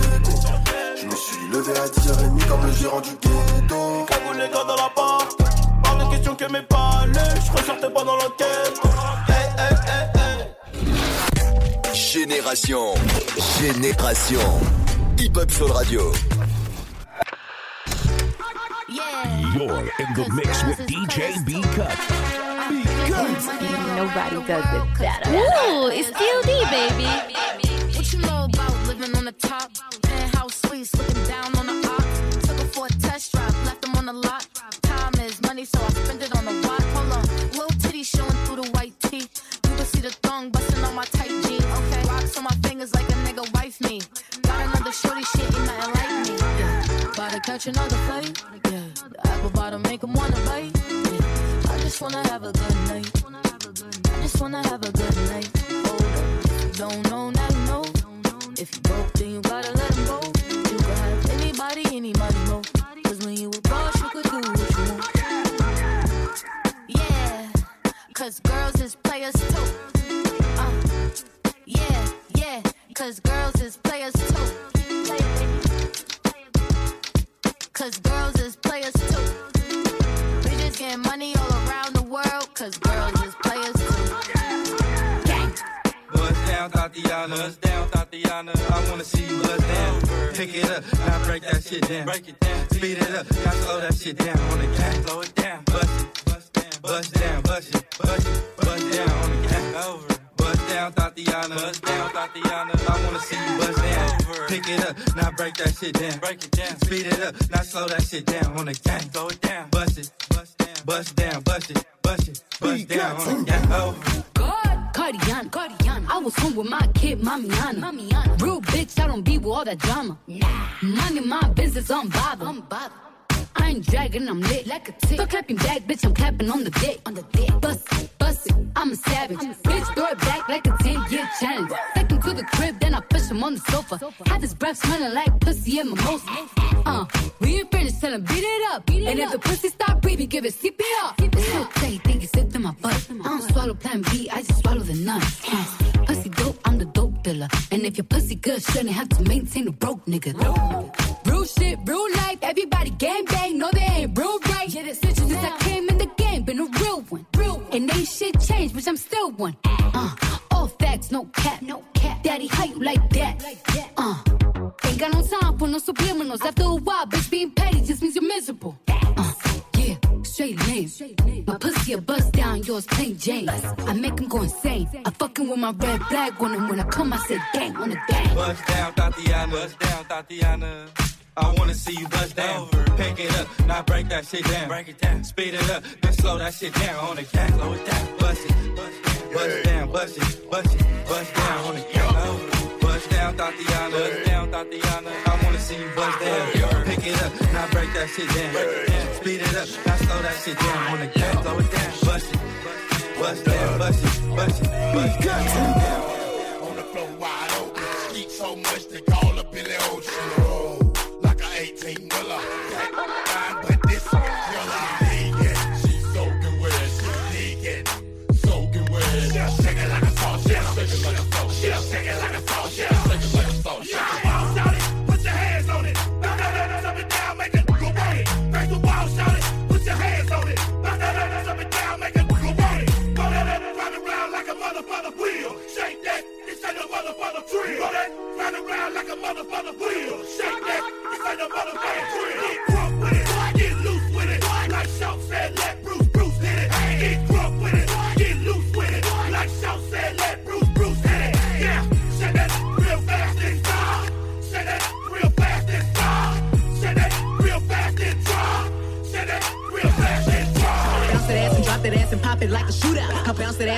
Je me suis levé à 10h30 comme le gérant du ghetto. Cagoule les gars dans la porte, hors de question que mes palais, je ressortais pas dans l'enquête. Hey, hey, hey, hey. Génération. Génération. Hip Hop Soul Radio. You're in the mix with DJ B Cut. B Cut. Nobody does it better. Ooh, it's DLD, baby. What you know about living on the top? Penthouse suites, looking down on the ops. Took her for a test drive, left them on the lot. Time is money, so I catch another fight. Yeah, the apple bottom make 'em wanna bite. Yeah, I just wanna have a good night. I just wanna have a good night. Hold if you don't know, now you know. If you broke, then you gotta let 'em go. You can have anybody, any money, mo. Cause when you a boss, you could do what you want. Yeah, cause girls is players too. Uh, yeah, yeah, cause girls is players too. Cause girls is players too. We just getting money all around the world, cause girls is players too. Gang. Buzz down, Tatiana. Buzz down, Tatiana. I wanna see you buzz down. Pick it up, now break that shit down. Break it down. Speed it up, now slow that shit down on the gang. Slow it down. Bust it, bust down, bust down, bust it, bust it, bust down on the gang. Over. Bust down, Tatiana. Bust down, Tatiana. I wanna see you bust down. Pick it up, now break that shit down. Break it down. Speed it up, now slow that shit down on the gang. Slow it down. Bust it, bust down, bust down, bust it, bust it, bust down on the gang. Over. God, Cardiana, Cardiana. I was home with my kid, Mamiana. Mamiana. Real bitch, I don't be with all that drama. Nah. Money, my business, I'm bothered. I'm bothered. I ain't dragging, I'm lit like a tick. So clapping back, bitch, I'm clapping on the dick. On the dick. Bust it, bust it, I'm a savage. Bitch, throw it back like a 10 year challenge. Take him to the crib, then I push him on the sofa. Have his breath smelling like pussy and mimosa. Uh, we ain't finished, tell him beat it up. and if the pussy stop breathing, give it CPR. It's okay, think it's it in my butt. I don't swallow plan B, I just swallow the nut. Uh, pussy dope, I'm the dope And if your pussy good, shouldn't have to maintain a broke nigga. Real shit, real life, everybody gang bang, no they ain't real right. Yeah, that's Since I came in the game, been a real one. Real And ain't shit changed, but I'm still one. Uh, all facts, no cap, no cap. Daddy, how you like that? Uh, ain't got no time for no subliminals. After a while, bitch, being petty just means you're miserable. Yeah, straight lane. My pussy a bust down, yours plain Jane. I make him go insane. I fucking with my red flag on him when I come, I say gang on the gang. Bust down, Tatiana. Bust down, Tatiana. I wanna see you bust down. Pick it up, now break that shit down. Break it down. Speed it up, then slow that shit down on the gang. Slow it down. Bust it, bust it bust down, bust it, bust it, bust down on the gang. Bust down, Tatiana. Bust down, Tatiana. I wanna see you bust down. Pick it up, now break that shit down. Speed it up, now slow that shit down on the gang. Slow it down. Bust it, bust down, bust it, bust it, bust down. On the floor wide open. Eat so much they call up Billy Ocean. Like a 18 wheeler.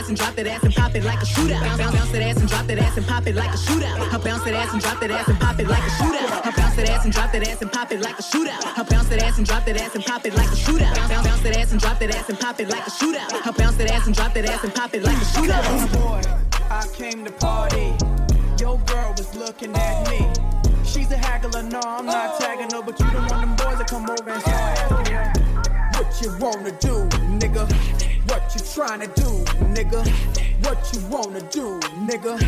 Ass and drop that ass and pop it like a shootout. Bounce, bounce, bounce that ass and drop that ass and pop it like a shootout. I bounce that ass and drop that ass and pop it like a shootout. I bounce that ass and drop that ass and pop it like a shootout. I bounce that ass and drop that ass and pop it like a shootout. Bounce, bounce, bounce that ass and drop that ass and pop it like a shootout. I bounce that ass and drop that ass and pop it like a shootout. boy, I came to party. Your girl was looking at me. She's a haggler, no, I'm not tagging her, but you the one of them boys that come over and start asking her what you wanna do, nigga. What you trying to do, nigga? What you wanna do, nigga?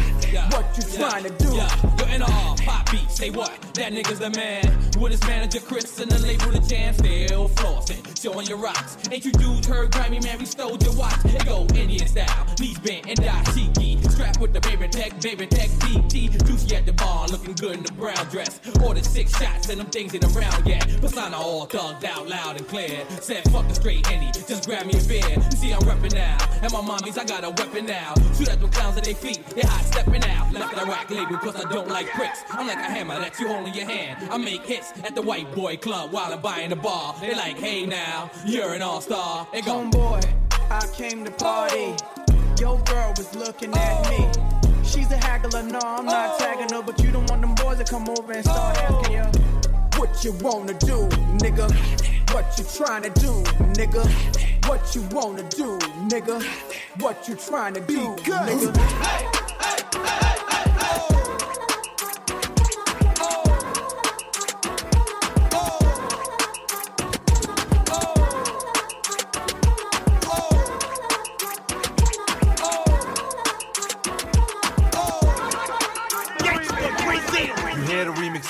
What you trying to do? Yeah, you're in a all pop beat. Say what? That nigga's the man. With his manager Chris and the label the jam, still flossing, showing your rocks. Ain't you dudes heard grimy man? We stole your watch. They go Indian style, knees bent and dashiki. Strapped with the baby tech, baby tech DT. Juicy at the bar, looking good in the brown dress. Ordered six shots and them things ain't around yet. Persona all thugged out loud and clear. Said fuck the straight henny, just grab me a beer. See I'm reppin' now, and my mommies I got a weapon now. Shoot at them clowns at their feet, they hot stepping out. Left the rack label cause I don't like bricks. I'm like a hammer that you hold in your hand. I make hits at the white boy club while I'm buying the bar. They like, hey now, you're an all star. They go, Homeboy, I came to party. Your girl was looking at me. She's a haggler, no, I'm not tagging her, but you don't want them boys to come over and start asking you what you wanna do, nigga. What you trying to do, nigga? What you wanna do, nigga? What you trying to do, nigga? You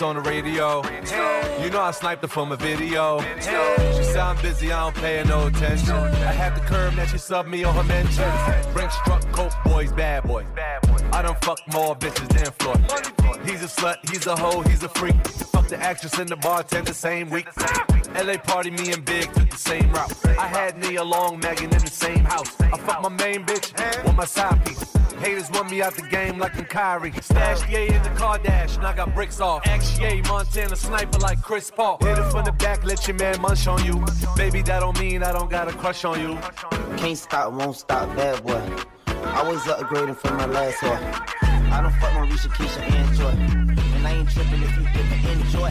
on the radio. You know I sniped her from a video. She said I'm busy, I don't pay her no attention. I had the curve that she subbed me on her mentions. Brink struck coke boys, bad Boys. I done fuck more bitches than Floyd. He's a slut, he's a hoe, he's a freak. Fuck the actress and the bartender same week. LA party, me and Big took the same route. I had Nia Long, Megan in the same house. I fuck my main bitch with my side piece. Haters want me out the game like I'm Kyrie. Stash Ye in the car dash, and I got bricks off. X XA, Montana sniper like Chris Paul. Hit it from the back, let your man munch on you. Baby, that don't mean I don't got a crush on you. Can't stop, won't stop, bad boy. Always upgrading from my last whore. I don't fuck Marisha, Keisha, and Joy. And I ain't tripping if you didn't enjoy.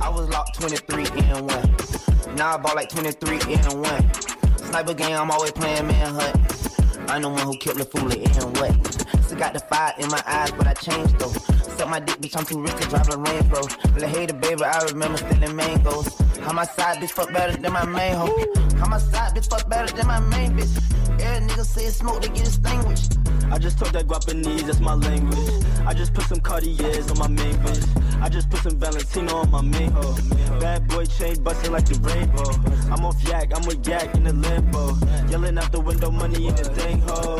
I was locked 23 and 1. Now I bought like 23 and 1. Sniper game, I'm always playing manhunt. I'm the one who killed the fool and what? Still got the fire in my eyes, but I changed though. Suck my dick, bitch, I'm too rich to drive a Range Rover. I hate it, baby, I remember stealing mangoes. How my side bitch fuck better than my main hoe. How my side bitch fuck better than my main bitch. Every nigga say it's smoke, they get extinguished. I just talk that Guapanese, that's my language. I just put some Cartiers on my main bitch. I just put some Valentino on my main hoe. Bad boy chain busting like the rainbow. I'm off yak, I'm with yak in the limbo. Yelling out the window, money in the dang hole.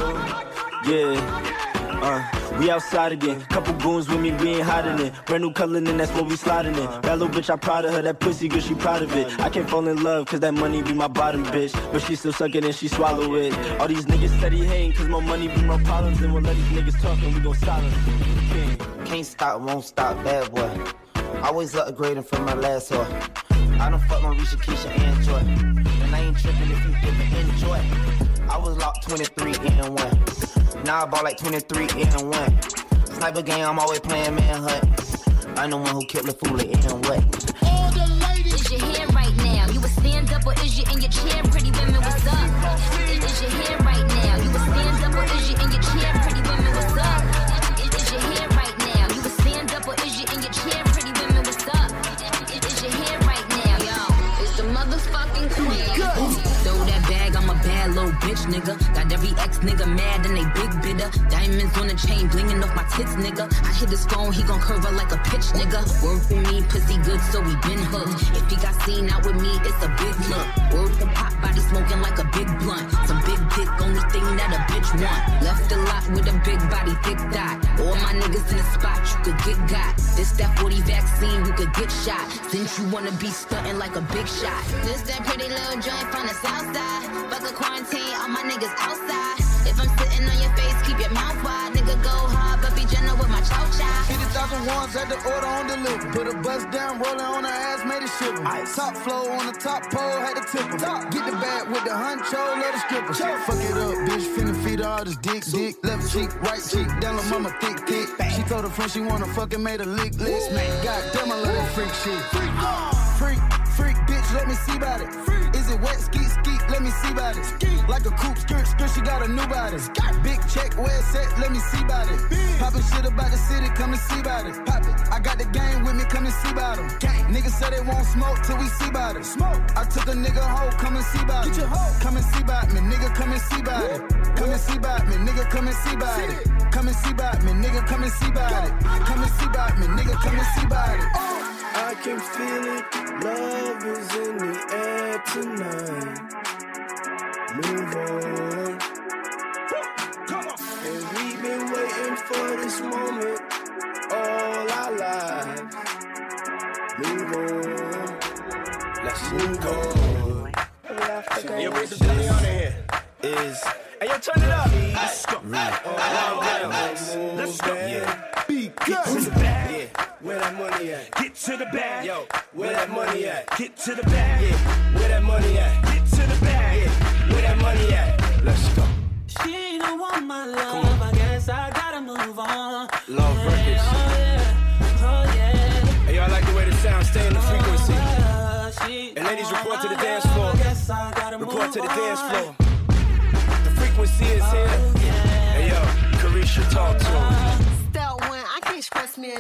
Yeah. Uh, we outside again. Couple goons with me, we ain't hiding it. Brand new color, and that's what we sliding in. That little bitch, I proud of her. That pussy good, she proud of it. I can't fall in love, cause that money be my bottom bitch. But she still suck it and she swallow it. All these niggas steady hating, cause my money be more problems. And we'll let these niggas talk and we gon' silence. Can't stop, won't stop, bad boy. Always upgrading from my last whore. I done fuck Marisha, Keisha, and Joy. And I ain't tripping if you didn't enjoy. I was locked 23 and 1. Now I bought like 23 and 1. Sniper game, I'm always playing manhunt. I'm the one who killed the fool and what? All the ladies. Is your hair right now? You a stand up or is you in your chair? Pretty women, what's up? Is, is your hair right now? You a stand up or is you in your chair? Pretty bitch, nigga. Got every ex nigga mad and they big bidder. Diamonds on the chain, blinging off my tits, nigga. I hit his phone, he gon' curve her like a pitch, nigga. Word for me, pussy good, so we been hooked. If he got seen out with me, it's a big look. Word for pop, body smoking like a big blunt. Some big dick, only thing that a bitch want. Left a lot with a big body, thick dot. All my niggas in the spot, you could get got. This that 40 vaccine, you could get shot. Since you wanna be stunting like a big shot. This that pretty little joint from the south side. Fuck a quarantine, all my niggas outside. If I'm sitting on your face, keep your mouth wide. Nigga go hard, but be gentle with my chow chow. Fifty thousand ones at the order on the delivery. Put a bus down, rolling on her ass, made it shiver. Top flow on the top pole, had to tip her. Get the bag with the huncho, let her stripper. Fuck it up, bitch, finna feed her all this dick, dick. Left cheek, right cheek, down the mama thick, thick. She told her friend she wanna fucking made a lick list. Man, goddamn, I love that freak shit. Freak, freak, bitch, let me see about it. Is it wet, skeet, skeet, let me see about it. Like a coupe, skirt, skirt, she got a new body. Big check, where it's at, let me see about it. Poppin' shit about the city, come and see about it. Pop it, I got the game with me, come and see about about 'em. Niggas say they won't smoke till we see about it. Smoke. I took a nigga hoe, come and see about it. Come and see about me, nigga, come and see about it. Come and see about me, nigga, come and see about it. Come and see about me, nigga, come and see about it. Come and see about me, nigga, come and see about it. I can feel it, love is in the air tonight. Move on. Come on. And we've been waiting for this moment all our lives. Move on. Let's move on. Yo, bring some Johnny on in here. Is hey yo, turn it up. Let's go. Let's go. Yeah. Be Where that money at? Get to the bag. Yo, where that money at? Get to the bag. Yeah. Where that money at? Get to the bag. Yeah. Where that money at? Let's go. She don't want my Love I guess I gotta move on. Love yeah, Records. Oh yeah, oh yeah. Hey, y'all like the way the sound stay in the oh, frequency. And ladies, oh, report to the dance floor. Report to the dance floor. The frequency is here. Oh, hey, yo, Carisha, talk to him. Step one, I can't stress me.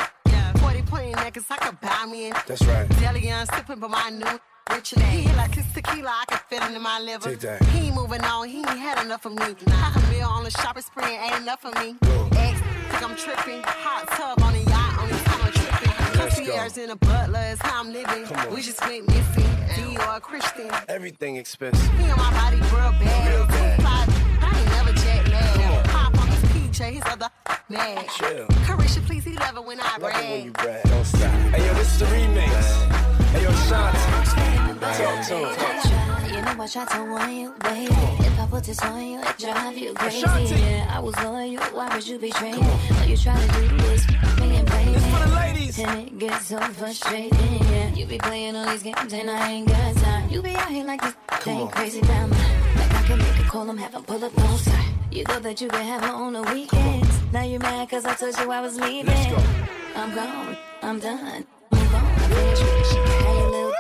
Yeah, 40 point necklace, I could buy me in. That's right. Deli young sipping, but my new rich and he hit like his tequila, I can feel it in my liver. He ain't moving on, he ain't had enough of me. Half a meal on the shopping spree ain't enough of me. Ex, think I'm tripping. Hot tub on the yacht, only time I'm tripping. Concierge in a butler is how I'm living. We just went missing. And you are Christian. Everything expensive. He on my body real bad. Real bad. I ain't his PJ, his other mad. Chill. Carisha, please, he love it when I Love it when you brag. brag. Don't stop. Hey, yo, this is the remix. Hey, yo, Shanti. Talk to him. You know what I tried to warn you, baby. If I put this on you, it drive you crazy. Ashanti. Yeah, I was loyal. Why would you betray me? All you try to do is me and play me. This for the ladies. And it gets so frustrating. Yeah, you be playing all these games and I ain't got time. You be out here like this, ain't crazy down Like I can make a call, I'm having pull up on side. You thought that you could have her on the weekends. Now you're mad cause I told you I was leaving. Go. I'm gone, I'm done. Move on, finish with she can have your little.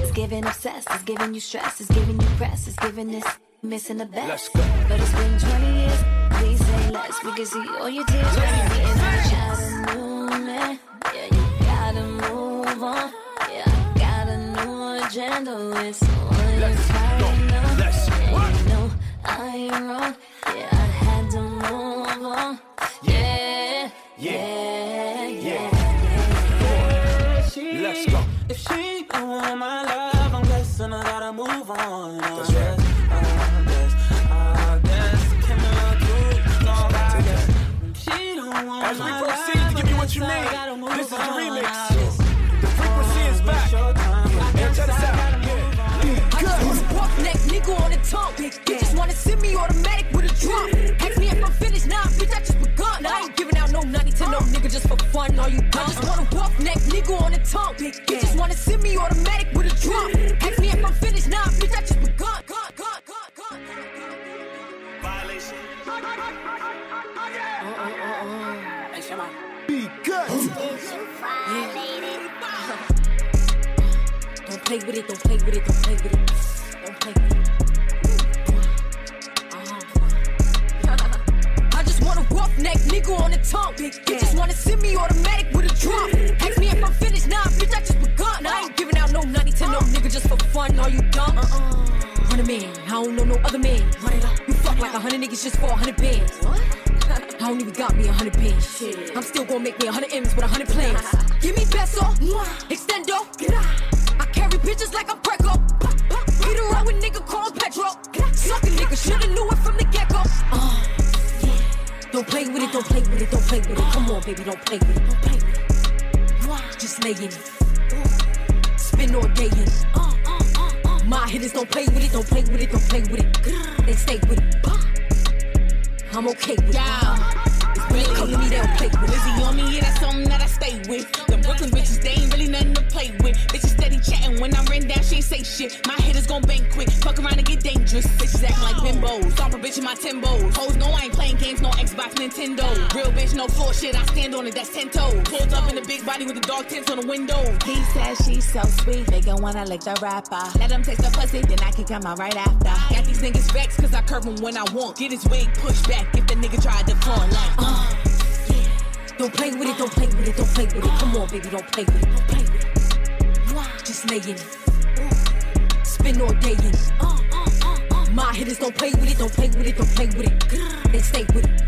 It's giving obsessed, it's giving you stress, it's giving you press, it's giving this missing the best. Let's go. But it's been 20 years, please say less. We can see all your tears. Baby, and I gotta move, man. Yeah, you gotta move on. Yeah, I got a new agenda. It's your I wrong. Yeah, I had to move on. Yeah, yeah, yeah, yeah. Let's go. If she don't want my love, I'm guessing I gotta move on. That's right. I guess, I guess, I do? No, I guess. She don't As we proceed to give you what you need, this is the remix. The frequency is back. Hey, check this out. Yeah. I just want neck nigga on the tongue. You just wanna send me automatic with a drum. Ask me if I'm finished, nah, bitch, I just begun. I ain't giving out no money to no nigga just for fun. Are you done? I just want a buck neck nigga on the tongue. You just wanna send me automatic with a drum. Ask me if I'm finished, nah, bitch, I just begun. Gun, gun, gun, gun. Violation. Oh, oh, oh, hey, Shema. Be good. Don't play with it, don't play with it, don't play with it. Don't play with it. Rough neck nigga on the tongue. You just wanna send me automatic with a drum. Ask me if I'm finished, nah, bitch, I just begun. I ain't giving out no money to no nigga just for fun. Are you dumb? Uh-uh. Run a man, I don't know no other man. Run it up. You fuck like a hundred niggas just for a hundred bands. What? I don't even got me a hundred bands. I'm still gonna make me a hundred M's with a hundred plans. Give me peso, extendo. I carry bitches like I'm Prego. Beat her up with nigga called Petro. Suck a nigga, shoulda knew it from the get go. Uh, don't play with it, don't play with it, don't play with it. Come on, baby, don't play with it, don't play with it. Just lay in it. Spin all day in it. My hitters don't play with it, don't play with it, don't play with it. They stay with it. I'm okay with it. When come to me, they don't play with it. Lizzie on me, yeah, that's something that I stay with. The Brooklyn bitches, they ain't really nothing to play with. Bitches steady chatting when I ran down, she ain't say shit. My hitters gon' bang quick, fuck around and get dangerous. Bitches acting like bimbos, stomp a bitch in my timbos. Hoes know I ain't playing games, no Xbox, Nintendo. Real bitch, no floor shit, I stand on it, that's 10 toes. Pulled up in the big body with the dog tints on the window. He said she's so sweet, make him wanna lick the rapper. Let him taste the pussy, then I kick come out right after. Got these niggas vexed cause I curve him when I want. Get his wig pushed back if the nigga tried to front like, uh. Don't play with it, don't play with it, don't play with it. Come on, baby, don't play with it, don't play with it. Just lay in it. Spin all day in it. My hitters don't play with it, don't play with it, don't play with it. They stay with it.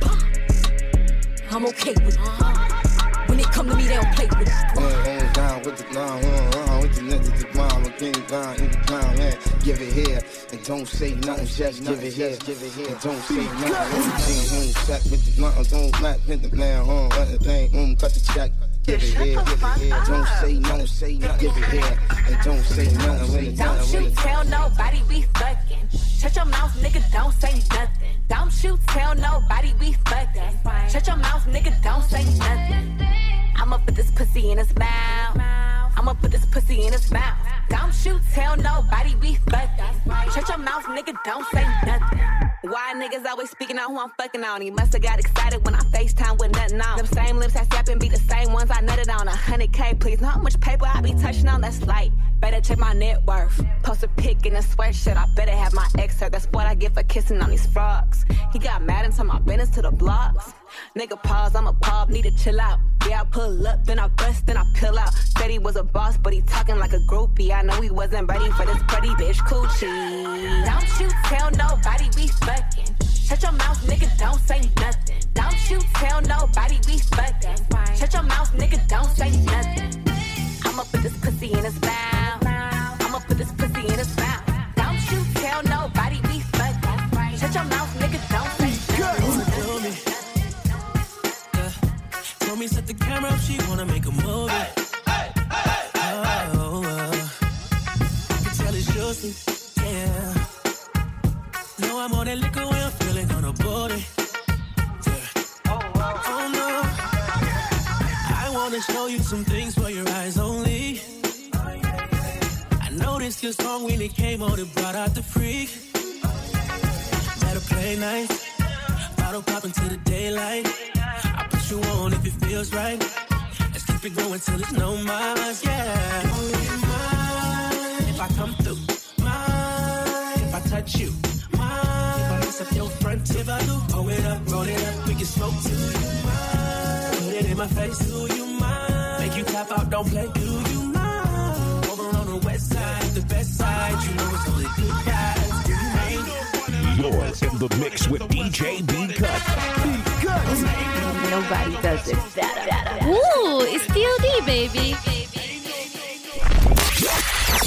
I'm okay with it. When they come to me, they don't play with it. One on down with the line, one on with the niggas, the bomb, a king down in the clown, man. Give it here and don't say nothing, just give it here. Give it here, don't say nothing. Everything home set with the blunt, don't black, hit the man home, let the thing, home, cut the check. Give it here, give it here, don't say nothing, say nothing. Give it here and don't say nothing. When the Don't you tell nobody we fucking. Shut your mouth, nigga, don't say nothing. Don't you tell nobody we fucking. Shut your mouth, nigga, don't say nothing. I'ma put this pussy in his mouth. I'ma put this pussy in his mouth. Don't you tell nobody we fucking. Shut your mouth, nigga, don't say nothing. Why niggas always speaking on who I'm fucking on? He must have got excited when I FaceTime with nothing on. Them same lips I slap and be the same ones I nutted on. A hundred K, please. Know how much paper I be touching on? That's light. Better check my net worth. Post a pic in a sweatshirt. I better have my ex hurt. That's what I get for kissing on these frogs. He got mad and told my business to the blocks. Nigga pause, I'm a pop, need to chill out. Yeah, I pull up, then I bust, then I peel out. Said he was a boss, but he talking like a groupie. I know he wasn't ready for this pretty bitch coochie. Don't you tell nobody we fucking. Shut your mouth, nigga, don't say nothing. Don't you tell nobody we fucking. Shut your mouth, nigga, don't say nothing. I'ma put this pussy in his mouth. I'ma put this pussy Me set the camera up, she wanna make a movie. Oh, oh. I can tell it's yours, yeah. No, I'm on that liquor when I'm feeling on a booty. Yeah. Oh, oh no, I wanna show you some things for your eyes only. I noticed your song when it came on, it brought out the freak. Better play nice, bottle pop into the daylight. I put you on if it feels right. Let's keep it going till it's no miles, yeah. Oh, you mind if I come through? Mind if I touch you? Mind if I mess up your front? If I do, pull it up, roll it up, we can smoke too. You mind? Put it in my face, do you mind? Make you tap out, don't play, do you mind? Over on the west side, the best side, you know it's only good You're in the mix with DJ B Cut. Nobody does it better. Ooh, it's DOD, baby.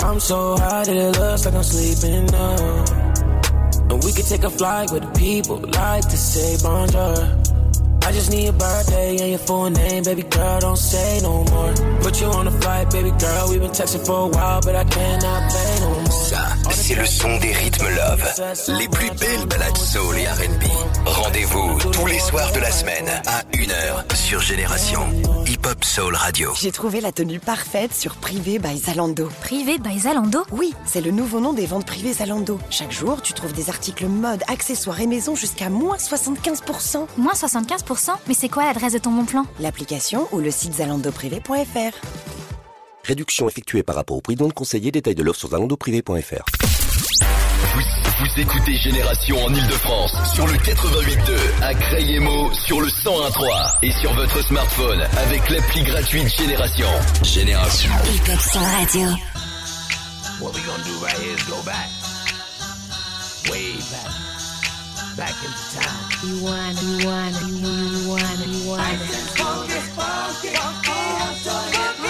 I'm so high that it looks like I'm sleeping now. And we could take a flight with the people like to say bonjour. I just need your birthday and your full name, baby girl, don't say no more. Put you on a flight, baby girl, we've been texting for a while, but I cannot pay no more. Ça, c'est le son des rythmes love. Les plus belles balades soul et R&B. Rendez-vous tous les soirs de la semaine à 1h sur Génération Hip Hop Soul Radio. J'ai trouvé la tenue parfaite sur Privé by Zalando. Privé by Zalando Oui, c'est le nouveau nom des ventes privées Zalando. Chaque jour, tu trouves des articles mode, accessoires et maison jusqu'à moins 75%. Moins 75% Mais c'est quoi l'adresse de ton bon plan? L'application ou le site zalandoprivé.fr. Réduction effectuée par rapport au prix non conseillé. Détail de l'offre sur zalandoprivé.fr. Vous, vous écoutez Génération en Ile-de-France sur le 88.2 à Crayemo sur le 101.3 et sur votre smartphone avec l'appli gratuite Génération. Génération. Hip Hop Soul Radio. What we gonna do right here is go back. Way back. Back into time. You want, you want, you want, you want, you want. Funky, funky, funky, so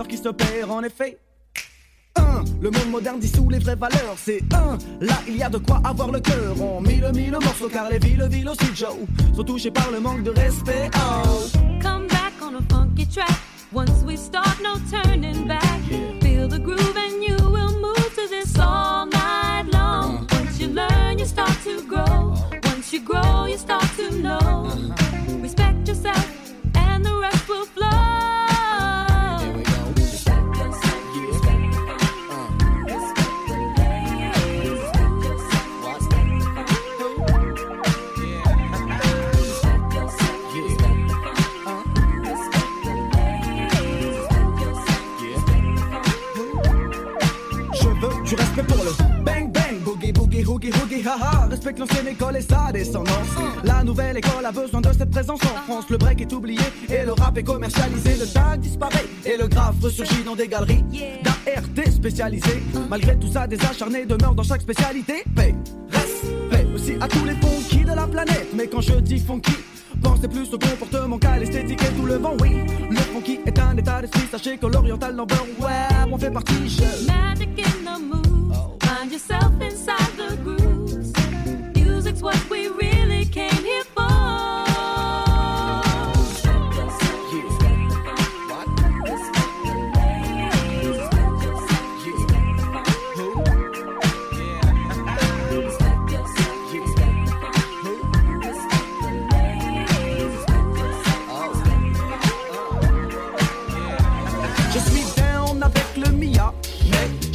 valeur qui se perd en effet. Un, le monde moderne dissout les vraies valeurs. C'est un, là il y a de quoi avoir le cœur. On mille mille morceaux car les villes, villes aussi Joe sont touchées par le manque de respect. Oh. Come back on a funky track. Once we start, no turning back. Respecte l'ancienne école et sa descendance. La nouvelle école a besoin de cette présence en France. Le break est oublié et le rap est commercialisé. Le tag disparaît et le graphe ressurgit dans des galeries d'ART spécialisées. Malgré tout ça, des acharnés demeurent dans chaque spécialité. Paix, respect aussi à tous les funky de la planète. Mais quand je dis funky, Pensez plus au comportement qu'à l'esthétique et tout le vent, oui. Le funky est un état d'esprit, sachez que l'oriental number, ouais, on fait partie. Je... Magic in the mood. Find yourself inside the grooves.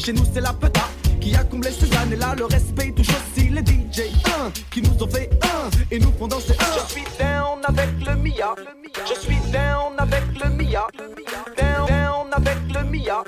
Chez nous c'est la peta qui a comblé ces années-là. Le respect touche aussi les DJ 1 qui nous ont fait un et nous font danser un. Je suis down avec le Mia, je suis down avec le Mia, down, down avec le Mia.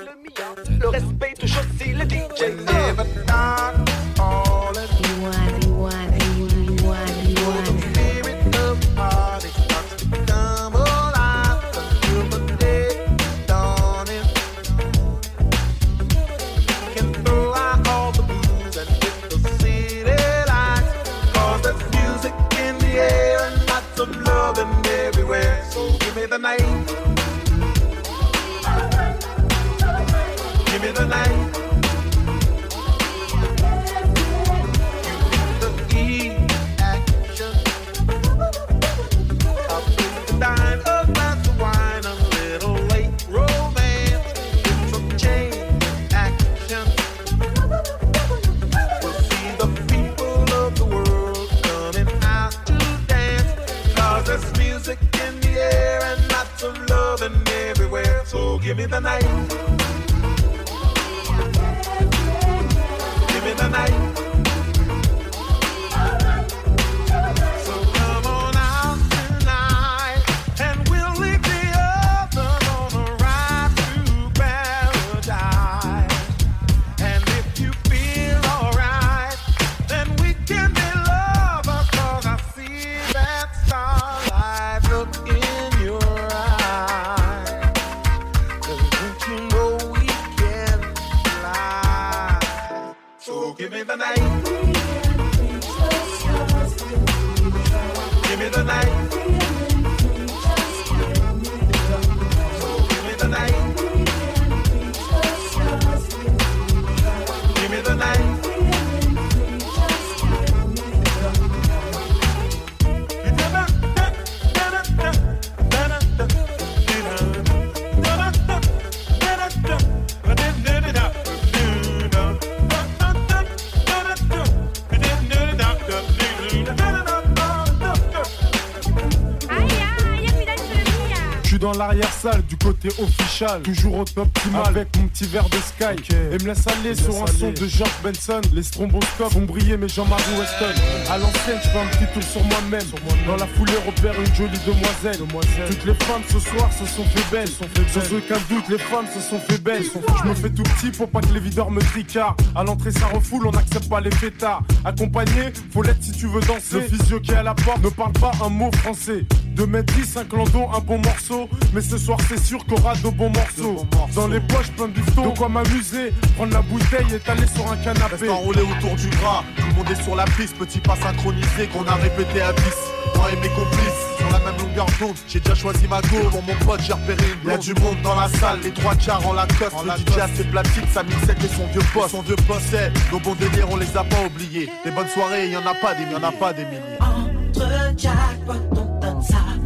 So give me the night. Give me the night. Night. L'arrière-salle du côté official, toujours au top optimal avec mon petit verre de Sky. Et me laisse aller sur un son de George Benson. Les stromboscopes font briller mes Jean-Marie Weston. À l'ancienne, je fais un petit tour sur moi-même. Dans la foulée, repère une jolie demoiselle. Toutes les femmes ce soir se sont fait belles. Sans aucun doute, les femmes se sont fait belles. Je me fais tout petit pour pas que les videurs me tricardent. À l'entrée, ça refoule, on n'accepte pas les fêtards. Accompagné, faut l'être si tu veux danser. Le physio qui est à la porte ne parle pas un mot français. 2 mètres 10, un clando, un bon morceau. Mais ce soir, c'est sûr qu'on aura de bons morceaux. Dans les poches, plein de bifton. De quoi m'amuser, prendre la bouteille et t'aller sur un canapé. Reste enroulé autour du bras, tout le monde est sur la piste, petit pas synchronisé qu'on a répété à 10. Moi et mes complices, sur la même longueur d'onde, j'ai déjà choisi ma go. Pour mon pote, j'ai repéré une Y'a du monde dans la salle, les trois quarts en la coste. Le DJ a ses platines, sa mixette et son vieux poste. Son vieux poste, c'est nos bons délires, on les a pas oubliés. Les bonnes soirées, y en a pas des milliers. Y en a pas des milliers. Entre jackpot, on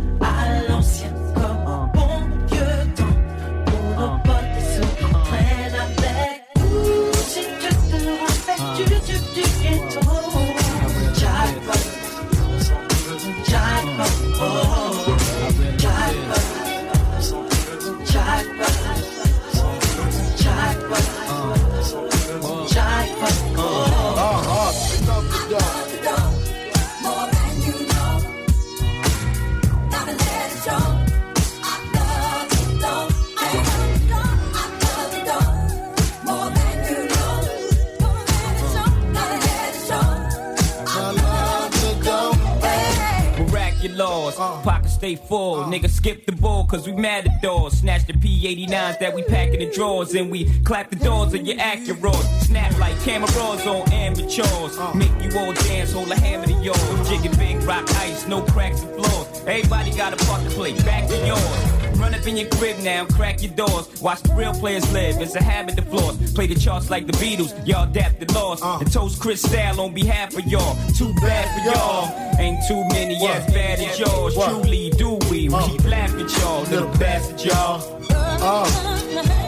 Miraculous, pockets stay full. Nigga skip the ball cause we mad at doors. Snatch the P89s that we pack in the drawers and we clap the doors of your Acuras. Snap like cameras on amateurs. Uh. Make you all dance, hold a hammer to yours. Jigging big rock ice, no cracks and floors. Everybody got a part to play, back to yours. Run up in your crib now, crack your doors. Watch the real players live, it's a habit to floss. Play the charts like the Beatles, y'all adapt the loss. And toast Chris Style on behalf of y'all. Too bad for y'all. Ain't too many as bad as yours. Truly do we. We keep laughing at y'all, little bastard y'all. Uh,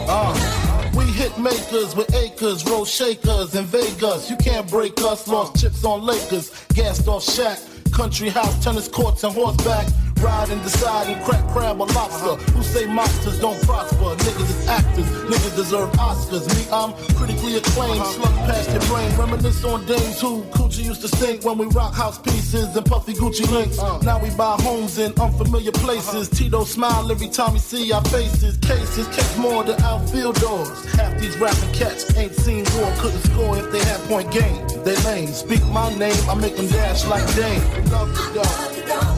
uh, we hit makers with acres, roll shakers in Vegas. You can't break us, lost chips on Lakers, gassed off Shaq. Country house, tennis courts, and horseback. Ride and decide and crack crab or lobster. Uh-huh. Who say monsters don't prosper? Niggas is actors, niggas deserve Oscars. Me, I'm critically acclaimed, uh-huh. slug past your brain. Reminisce on days who Coochie used to stink when we rock house pieces and puffy Gucci links. Uh-huh. Now we buy homes in unfamiliar places. Tito smile every time we see our faces. Cases catch more than outfield doors. Half these rapping cats ain't seen war, couldn't score if they had point game. They lame. Speak my name, I make them dash like Dame. Love the dog.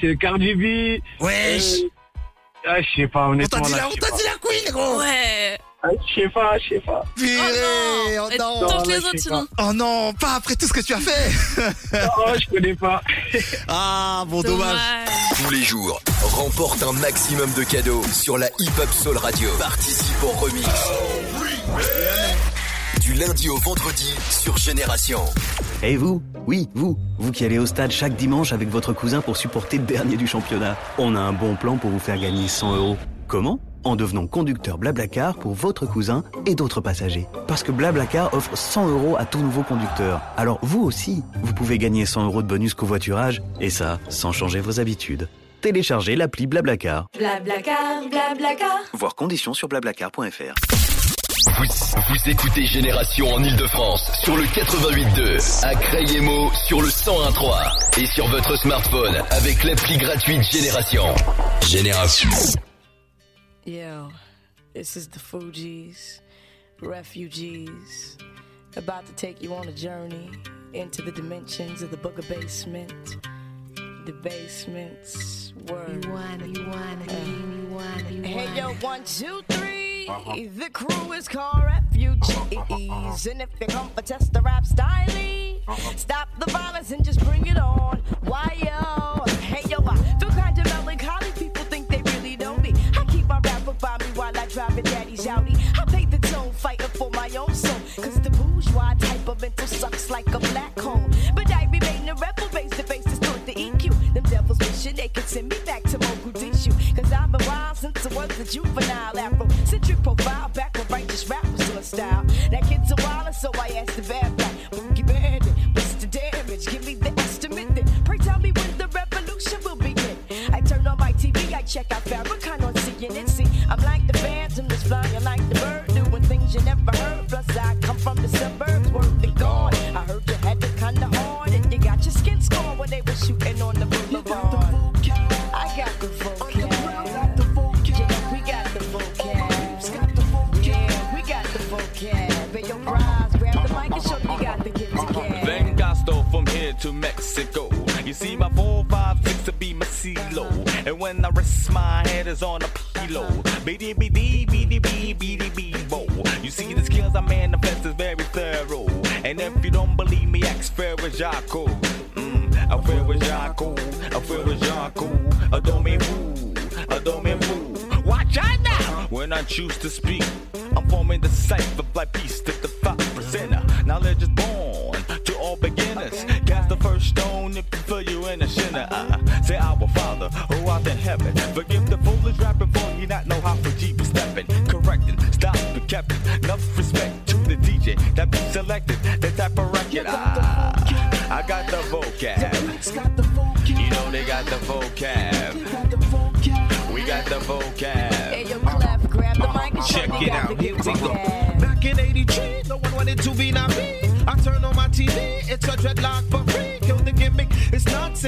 C'est Cardi B. Wesh. Euh, ah, je sais pas, honnêtement. On t'a dit la- on t'a dit la queen, gros. Ouais. Ah, Je sais pas, je sais pas. Purée, oh non. Tente les autres, sinon. Oh non, pas après tout ce que tu as fait. Oh, je connais pas. Ah, bon, dommage. Tous les jours, remporte un maximum de cadeaux sur la Hip Hop Soul Radio. Participe au remix. Du lundi au vendredi sur Génération. Et vous? Oui, vous Vous qui allez au stade chaque dimanche avec votre cousin pour supporter le dernier du championnat. On a un bon plan pour vous faire gagner 100 euros. Comment? En devenant conducteur Blablacar pour votre cousin et d'autres passagers. Parce que Blablacar offre 100 euros à tout nouveau conducteur. Alors vous aussi, vous pouvez gagner 100 euros de bonus covoiturage. Et ça, sans changer vos habitudes. Téléchargez l'appli Blablacar. Blablacar, blablacar. Voir conditions sur blablacar.fr. Vous, vous écoutez Génération en Ile-de-France sur le 88.2, à Crayemo sur le 101.3 et sur votre smartphone avec l'appli gratuite Génération. Génération. Yo, this is the Fugees, refugees, about to take you on a journey into the dimensions of the Booger Basement. The basement's word. You you you Hey yo, one, two, three. Uh-huh. The crew is called refugees, and if you come for test the rap style, uh-huh. stop the violence and just bring it on. Why yo? Hey yo, I feel kind of melancholy. People think they really know me. I keep my rapper by me while I drive a daddy's Audi. I pay the tone, fighting for my own soul. Cause the bourgeois type of mental sucks like a black hole. Devils they could send me back to Mogadishu. Cause I've been wild since I was a juvenile afro. Centric profile, back when righteous rap was on style. That kid's a wild, so I asked the bad black. Boogie bandit, what's the damage? Give me the estimate then. Pray tell me when the revolution will begin. I turn on my TV, I check out Farrakhan on CNN. See, I'm like the phantom that's flying like the bird, doing things you never heard. Plus, I come from the suburbs, rest my head is on a pillow. Beady beady beady bo. You see the skills I manifest is very thorough. And if you don't believe me, ask Ferrajaco. Mm, a Ferrajaco, a Ferrajaco, a domain who, a domain who. Watch out now! When I choose to speak, I'm forming the cipher like peace to the five percenter. Knowledge is born to all beginners. Cast the first stone heaven. Forgive the foolish rapping for you not know how to G be stepping. Correcting, stop the captain. Enough respect to the DJ that be selected. The type of record. Ah, I got the vocab. You know they got the vocab. We got the vocab. Hey, yo, Clef, grab the mic and Check it out. Here we go. Back in 83, no one wanted to be not me. I turn on my TV, it's a dreadlock for free.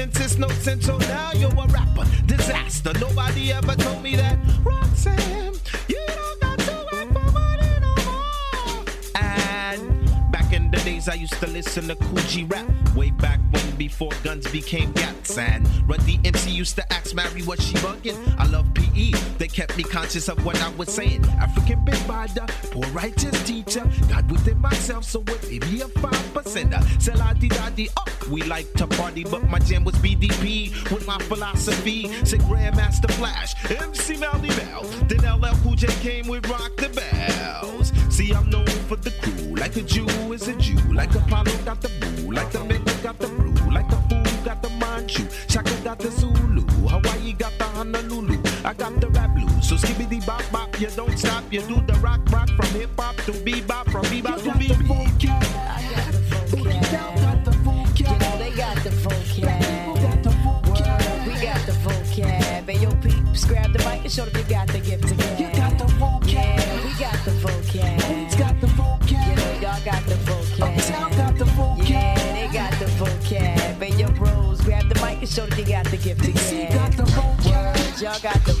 The it's no sense. So now you're a rapper, disaster. Nobody ever told me that. Roxanne, you don't got to act for money no more. And back in the days, I used to listen to Coogee rap. Way back when, before guns became gats. And Run DMC used to ask Mary, what she bugging? I love PE, they kept me conscious of what I was saying. African big the poor righteous teacher. God within myself, so it may be a five percenter. Say la di da di, oh, we like to party, but my jam was BDP with my philosophy. Say Grandmaster Flash, MC Melly Bell. Then LL Cool J came with Rock the Bells. See, I'm known for the crew, like a Jew is a Jew, like Apollo got the boo, like the Mecca got the the Shaka got the Zulu, Hawaii got the Honolulu, I got the rap blues. So skibbity bop bop, you don't stop, you do the rock rock from hip hop to bebop, from bebop to bebop. You know they got the vocab. We got the vocab. Hey, yo, peeps, grab the mic and show them you got the gift to give. Grab the mic and show them you got the gift to give. got the vocab. Word, y'all got the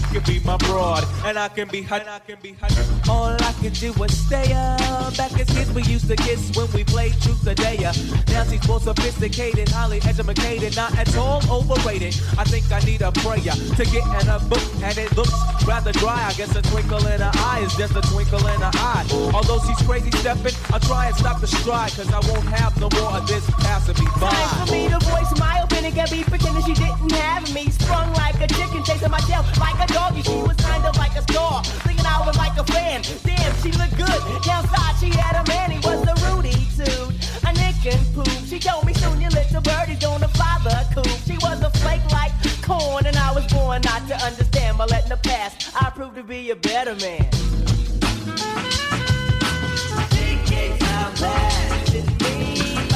can be my broad, and I can be. And I can be her. All I can do is stay up. Back as kids, we used to kiss when we played truth or dare. Now she's more sophisticated, highly educated, not at all overrated. I think I need a prayer to get in a book, and it looks rather dry. I guess a twinkle in her eye is just a twinkle in her eye. Although she's crazy stepping, I'll try and stop the stride, cause I won't have no more of this passing me by. Time for me to Can be pretending she didn't have me. Sprung like a chicken, chasing my tail like a doggy. She was kind of like a star, thinking I was like a fan. Damn, she looked good. Downside, she had a man. He was a Rudy dude, a nick and poop. She told me soon your little birdie's gonna fly the coop. She was a flake like corn, and I was born not to understand. But letting the past, I proved to be a better man. She keeps passing me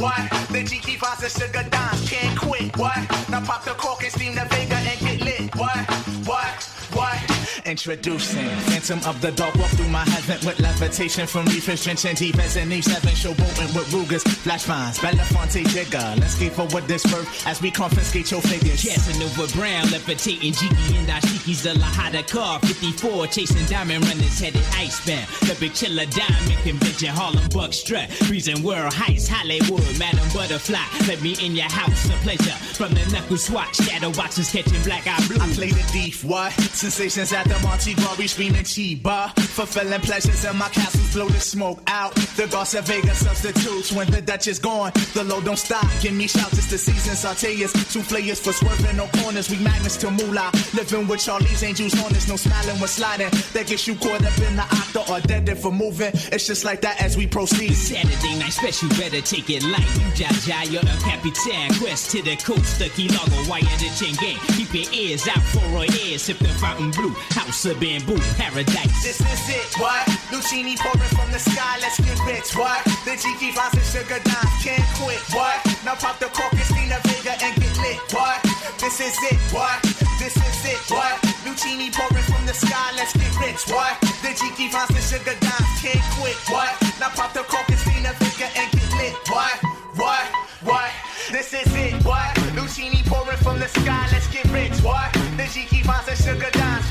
What? The GT vibes and sugar dimes, can't quit. What? Now pop the cork and steam the Vega and get lit. What? What? Introducing Phantom of the Dark, walk through my heaven with levitation from reefers, drenching deep as an E7, showboating with Rugers, flash mines, Belafonte Jigger. Let's keep get forward this first as we confiscate your figures. Casanova Brown, levitating Jiggy and Ashiki's the Lahada car. 54, chasing diamond runners headed Ice icebound. The big chiller diamond convention, Harlem Buck strut. Freezing world heights, Hollywood, Madam Butterfly. Let me in your house, a pleasure. From the knuckle swatch, shadow boxes catching black eye blue. I play the thief, what? Sensations at the Monte Glory screaming Chiba. Fulfilling pleasures in my castles, blow the smoke out. The Garcia Vega substitutes when the Dutch is gone. The low don't stop, give me shouts, it's the season. Sauteas, two players for swerving, no corners. We magnets to moolah. Living with Charlie's angels on us, no smiling when sliding. That gets you caught up in the octa or dead for moving. It's just like that as we proceed. Saturday night special, better take it light. You Jaja, you're a Capitan. Quest to the coast, the key logo, wire the chain gang. Keep your ears out for a ear, sip the fountain blue. House of bamboo, paradise. This is it, what? Lucini pouring from the sky, let's get rich, what? The GT vibes and sugar dimes, can't quit, what? Now pop the cork and steam Vega and get lit, what? This is it, what? This is it, what? Lucini pouring from the sky, let's get rich, what? The GT vibes and sugar dimes, can't quit, what? Now pop the cork and steam Vega and get lit, what? What? What? This is it, what? Lucini pouring from the sky, let's get rich, what? The GT vibes and sugar dimes,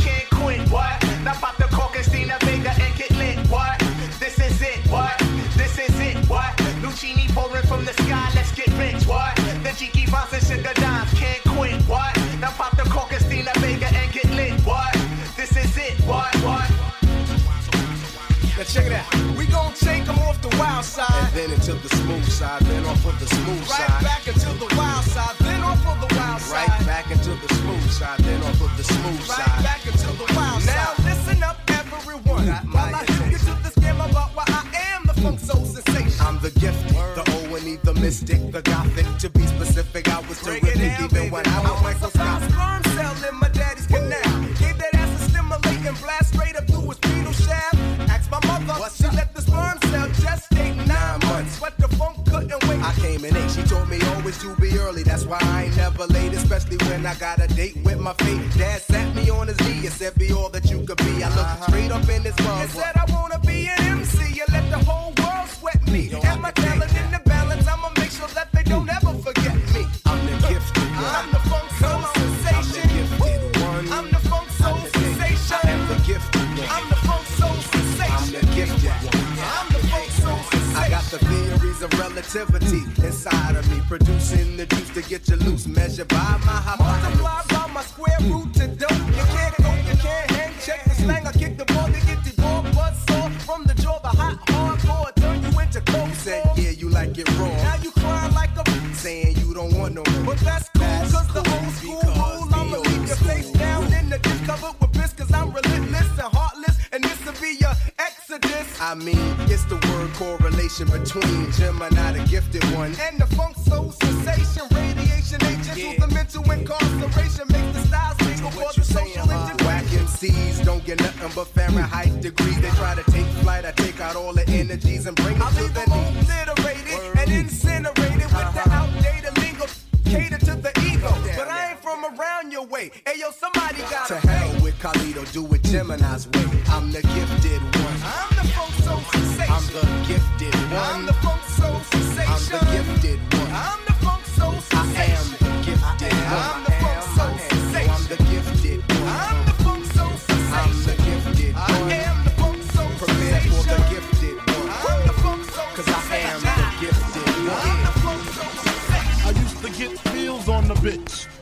what? The GT and sugar dimes, can't quit, what? Now pop the cork and steam the Vega and get lit, what? This is it, what? What? Now check it out. We gon' take them off the wild side. And then into the smooth side, then off of the smooth Right side. Right back into the wild side, then off of the wild side. Right back into the smooth side, then off of the smooth Right side. Right back into the wild Now side. Now listen up, everyone. While I hit you to this game about why I am the funk soul sensation. I'm the gifted, the O and E, the mystic, the gothic. Specific, I was it terrific down, even baby. when I was was a sperm cell in my daddy's canal. Gave that ass a stimulating blast straight up through his penile shaft. Asked my mother, What's she let the sperm cell gestate nine months, but the funk couldn't wait. I came in eight. She told me always to be early. That's why I ain't never late, especially when I got a date with my fate. Dad sat me on his knee and said, "Be all that you could be." I looked uh-huh. straight up in his mug. And said I wanna be an MC. You let the whole theories inside of me, producing the juice to get you loose, measured by my hypotenuse. Multiply by my square root to dope. You can't go, you can't hang. Check the slang. I kick the ball to get the ball buzz saw from the jaw. The hot hardcore turn you into cold Said, yeah, you like it raw. Now you crying like a Saying you don't want no more. But that's cool, cause the I mean, it's the word correlation between Gemini, the gifted one. And the funk soul sensation, radiation agent to the mental incarceration makes the styles single for the social Whack MCs don't get nothing but Fahrenheit degrees. They try to take flight, I take out all the energies and bring it I to the knees. obliterated and incinerated with the uh-huh. outdated lingo. Cater to the ego, but I ain't from around your way. Hey yo, somebody got To hell with Carlito, do it Gemini's way. I'm the gifted soul sensation. I'm the gifted one. I'm the funk soul sensation. I'm the gifted one. I'm the funk soul I am the gifted one.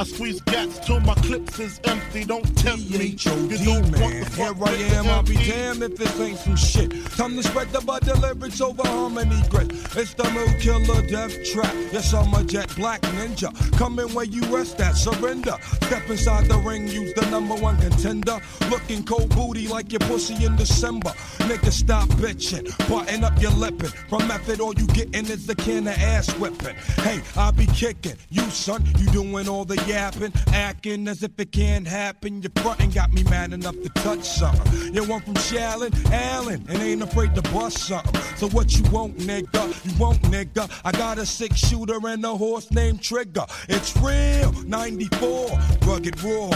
I squeeze gats till my clips is empty. Don't tempt me. You don't want man. the Here I am, I'll be damned if this ain't some shit. Time to spread the butter lyrics over harmony grit. It's the mood killer death trap. Yes, I'm a jet black ninja. Coming where you rest at, surrender. Step inside the ring, use the number one contender. Looking cold booty like your pussy in December. Nigga, stop bitching. Button up your lippin'. From method, all you gettin' is the can of ass whipping. Hey, I'll be kicking. You, son, you doing all the yapping. Acting as if it can't happen. Your frontin' got me mad enough to touch something. You want from Shallon, Allen, and ain't afraid to bust something. So what you want, nigga? You want, nigga? I got a six shooter and a horse named Trigger. It's real, 94, rugged raw.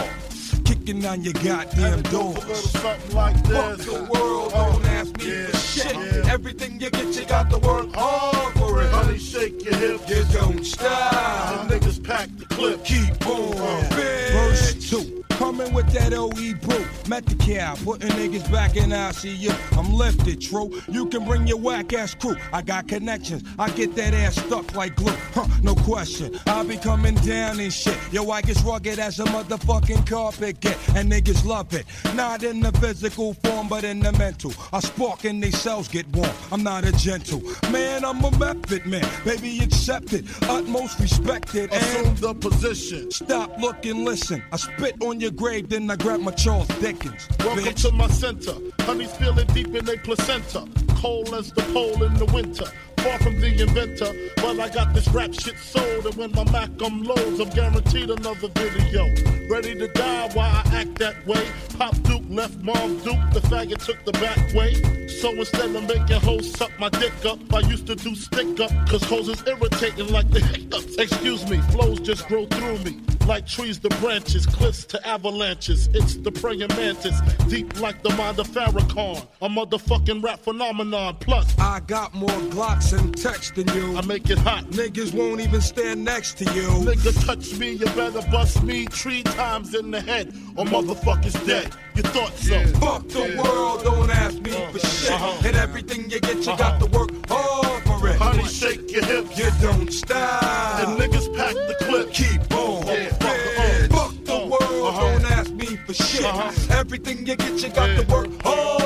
Kicking on your goddamn doors. Something like Fuck the world, don't ask me for shit. Everything you get, you got to work hard for it. Honey, shake your hips. You don't stop. The niggas pack the clip. Keep on. Uh, verse two. Coming with that OE brew. Met the cow, putting niggas back in ICU. I'm lifted, true. You can bring your whack ass crew. I got connections. I get that ass stuck like glue. Huh, no question. I be coming down and shit. Yo, I get rugged as a motherfucking carpet get. And niggas love it. Not in the physical form, but in the mental. I spark and they cells get warm. I'm not a gentle. Man, I'm a method man. Baby, accept it. Utmost respected. And. Assume the position. Stop, look, and listen. I spit on your grave, then I grab my Charles Dickens. Welcome bitch. to my center. Honey's feeling deep in their placenta. Cold as the pole in the winter. Far from the inventor, but I got this rap shit sold. And when my Mac unloads, I'm guaranteed another video. Ready to die while I act that way. Pop Duke left Mom Duke, the faggot took the back way. So instead of making hoes suck my dick up, I used to do stick up, cause hoes is irritating like the hiccups. Excuse me, flows just grow through me. Like trees to branches, cliffs to avalanches. It's the praying mantis, deep like the mind of Farrakhan. A motherfucking rap phenomenon. Plus, I got more Glocks and text than you. I make it hot. Niggas won't even stand next to you. Nigga touch me, you better bust me three times in the head, or motherfuckers dead. You thought so? Fuck the world, don't ask me for shit. Uh-huh. And everything you get, you got to work hard for it. Honey, shake your hips. You don't stop. And niggas pack the clip. Keep on. Yeah, fuck the bitch. uh, Fuck the world, Uh-huh. don't ask me for shit. Uh-huh. Everything you get, you got to work hard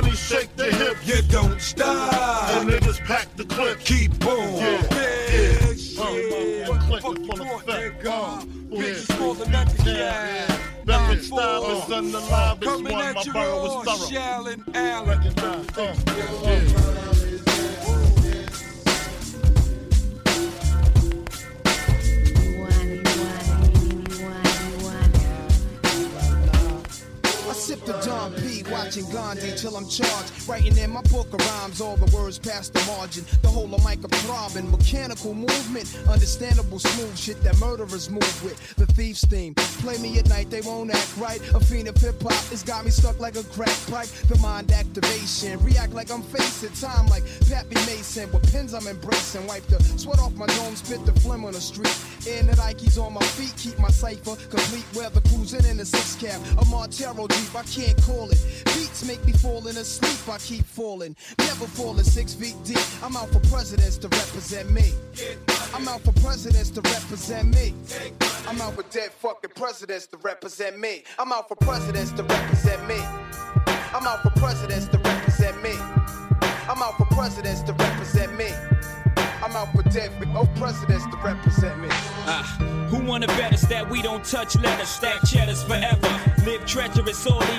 Honey, shake the hips. You don't stop. And niggas pack the clip. Keep on. Yeah. Uh, one click is full of effect. Bitch, for the next cat. Method style is on the live. It's Coming one. at My you borough raw, is thorough. Shallon Allen. Recognize. Uh, yeah. Sip the Dom P, watching Gandhi till I'm charged. Writing in my book of rhymes, all the words past the margin. The whole of mic throbbing, mechanical movement, understandable smooth shit that murderers move with. The thief's theme, play me at night, they won't act right. A fiend of hip hop, it's got me stuck like a crack pipe. The mind activation, react like I'm facing time like Pappy Mason. With pins I'm embracing, wipe the sweat off my dome, spit the phlegm on the street. In the Nikes on my feet, keep my cipher complete. Weather cruising in the six cab, a Montero deep, I can't call it. Beats make me falling asleep, I keep falling. Never falling six feet deep. I'm out for presidents to represent me. I'm out for presidents to represent me. I'm out for dead fucking presidents to represent me. I'm out for presidents to represent me. I'm out for presidents to represent me. I'm out for presidents to represent me. I'm out for dead oh, presidents to represent me. Ah, who wanna bet us that we don't touch letters, stack cheddars forever? Live treacherous, all the.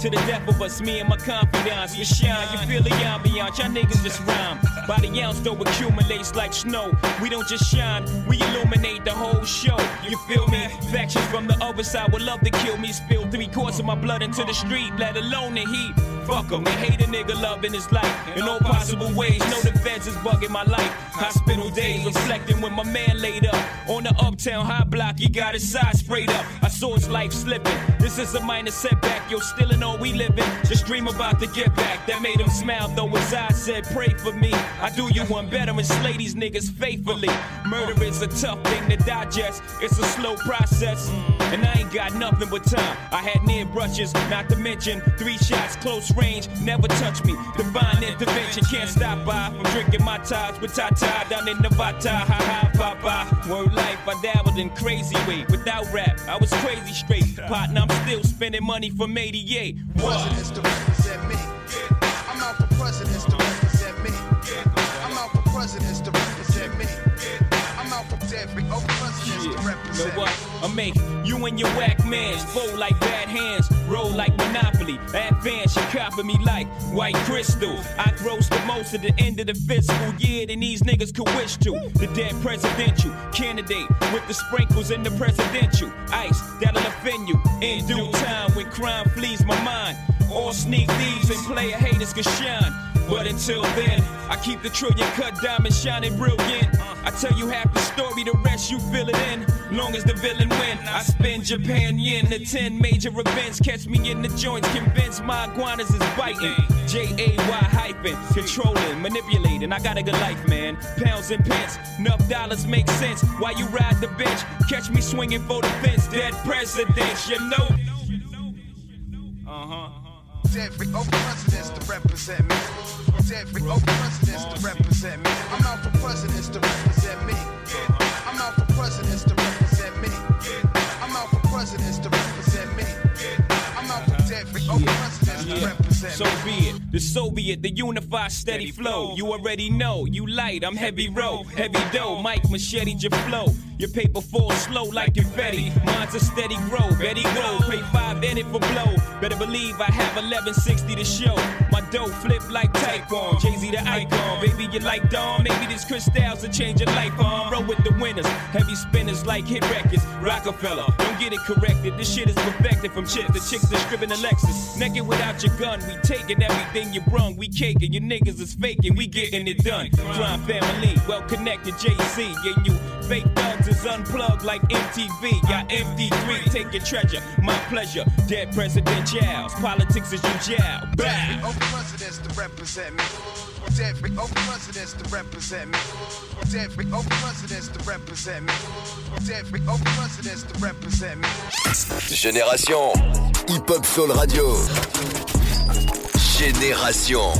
To the death of us, me and my confidants. We shine, you feel the ambiance, y'all niggas just rhyme. By the ounce, though, accumulates like snow. We don't just shine, we illuminate the whole show. You feel me? Factions from the other side would love to kill me. Spill three quarts of my blood into the street, let alone the heat. Fuck 'em, they hate a nigga loving his life in all possible ways. Know the feds is bugging my life. Hospital days, reflecting when my man laid up on the uptown high block. He got his side sprayed up. I saw his life slipping. This is a minor setback. Yo, still in all we living. Just dream about the get back that made him smile. Though his eyes said, "Pray for me." I do you one better and slay these niggas faithfully. Murder is a tough thing to digest. It's a slow process, and I ain't got nothing but time. I had near brushes, not to mention three shots, close range, never touch me. Divine intervention can't stop by from drinking my ties with Tata down in Nevada. Ha ha, papa. Word life, I dabbled in crazy way. Without rap, I was crazy straight. Partner, I'm still spending money from 88. What? Presidents to represent me. I'm out for presidents to represent me. I'm out for presidents to represent me. I'm out for every oh presidents You know what? I make you and your whack mans fold like bad hands, roll like Monopoly. Advance, you copy me like white crystal. I gross the most at the end of the fiscal year than these niggas could wish to. The dead presidential candidate with the sprinkles in the presidential ice that'll offend you in due time when crime flees my mind. All sneak thieves and player haters can shine. But until then, I keep the trillion cut diamond shining brilliant. I tell you half the story, the rest you fill it in. Long as the villain win, I spend Japan yen to 10 major events. Catch me in the joints, convince my iguanas is biting. J A Y hyphen, controlling, manipulating. I got a good life, man. Pounds and pence, enough dollars make sense. While you ride the bench, catch me swinging for the fence. Dead presidents, you know. Uh huh. Dead presidents to represent me. Every oh presidents to represent me. I'm out for presidents to represent me. I'm out for presidents to represent me. I'm out for presidents to represent me. I'm out for presidents to represent So be it. The Soviet, the unified steady flow. You already know. You light, I'm heavy row. Heavy dough, Mike machete your flow. Your paper falls slow like confetti. Mine's a steady grow. Betty go. Pay five in it for blow. Better believe I have 1160 to show. My dough flip like Taekwon. Jay-Z the icon. Baby, you like Dawn. Maybe this crystals will change your life on. Roll with the winners. Heavy spinners like hit records. Rockefeller. Don't get it corrected. This shit is perfected from chicks. The chicks that stripping the Lexus. Naked without your gun. We taking everything you brung. We caking. You niggas is faking. We getting it done. Crime family. Well connected JC. Yeah, you fake thugs is unplugged like MTV. Y'all MD3. Take your treasure. My pleasure. Dead presidentials. Politics is you jail. Every Bow. oh presidents to represent me. Every oh presidents to represent me. Every oh presidents to represent me. Every oh presidents to represent me. Génération Hip Hop Soul Radio. Génération.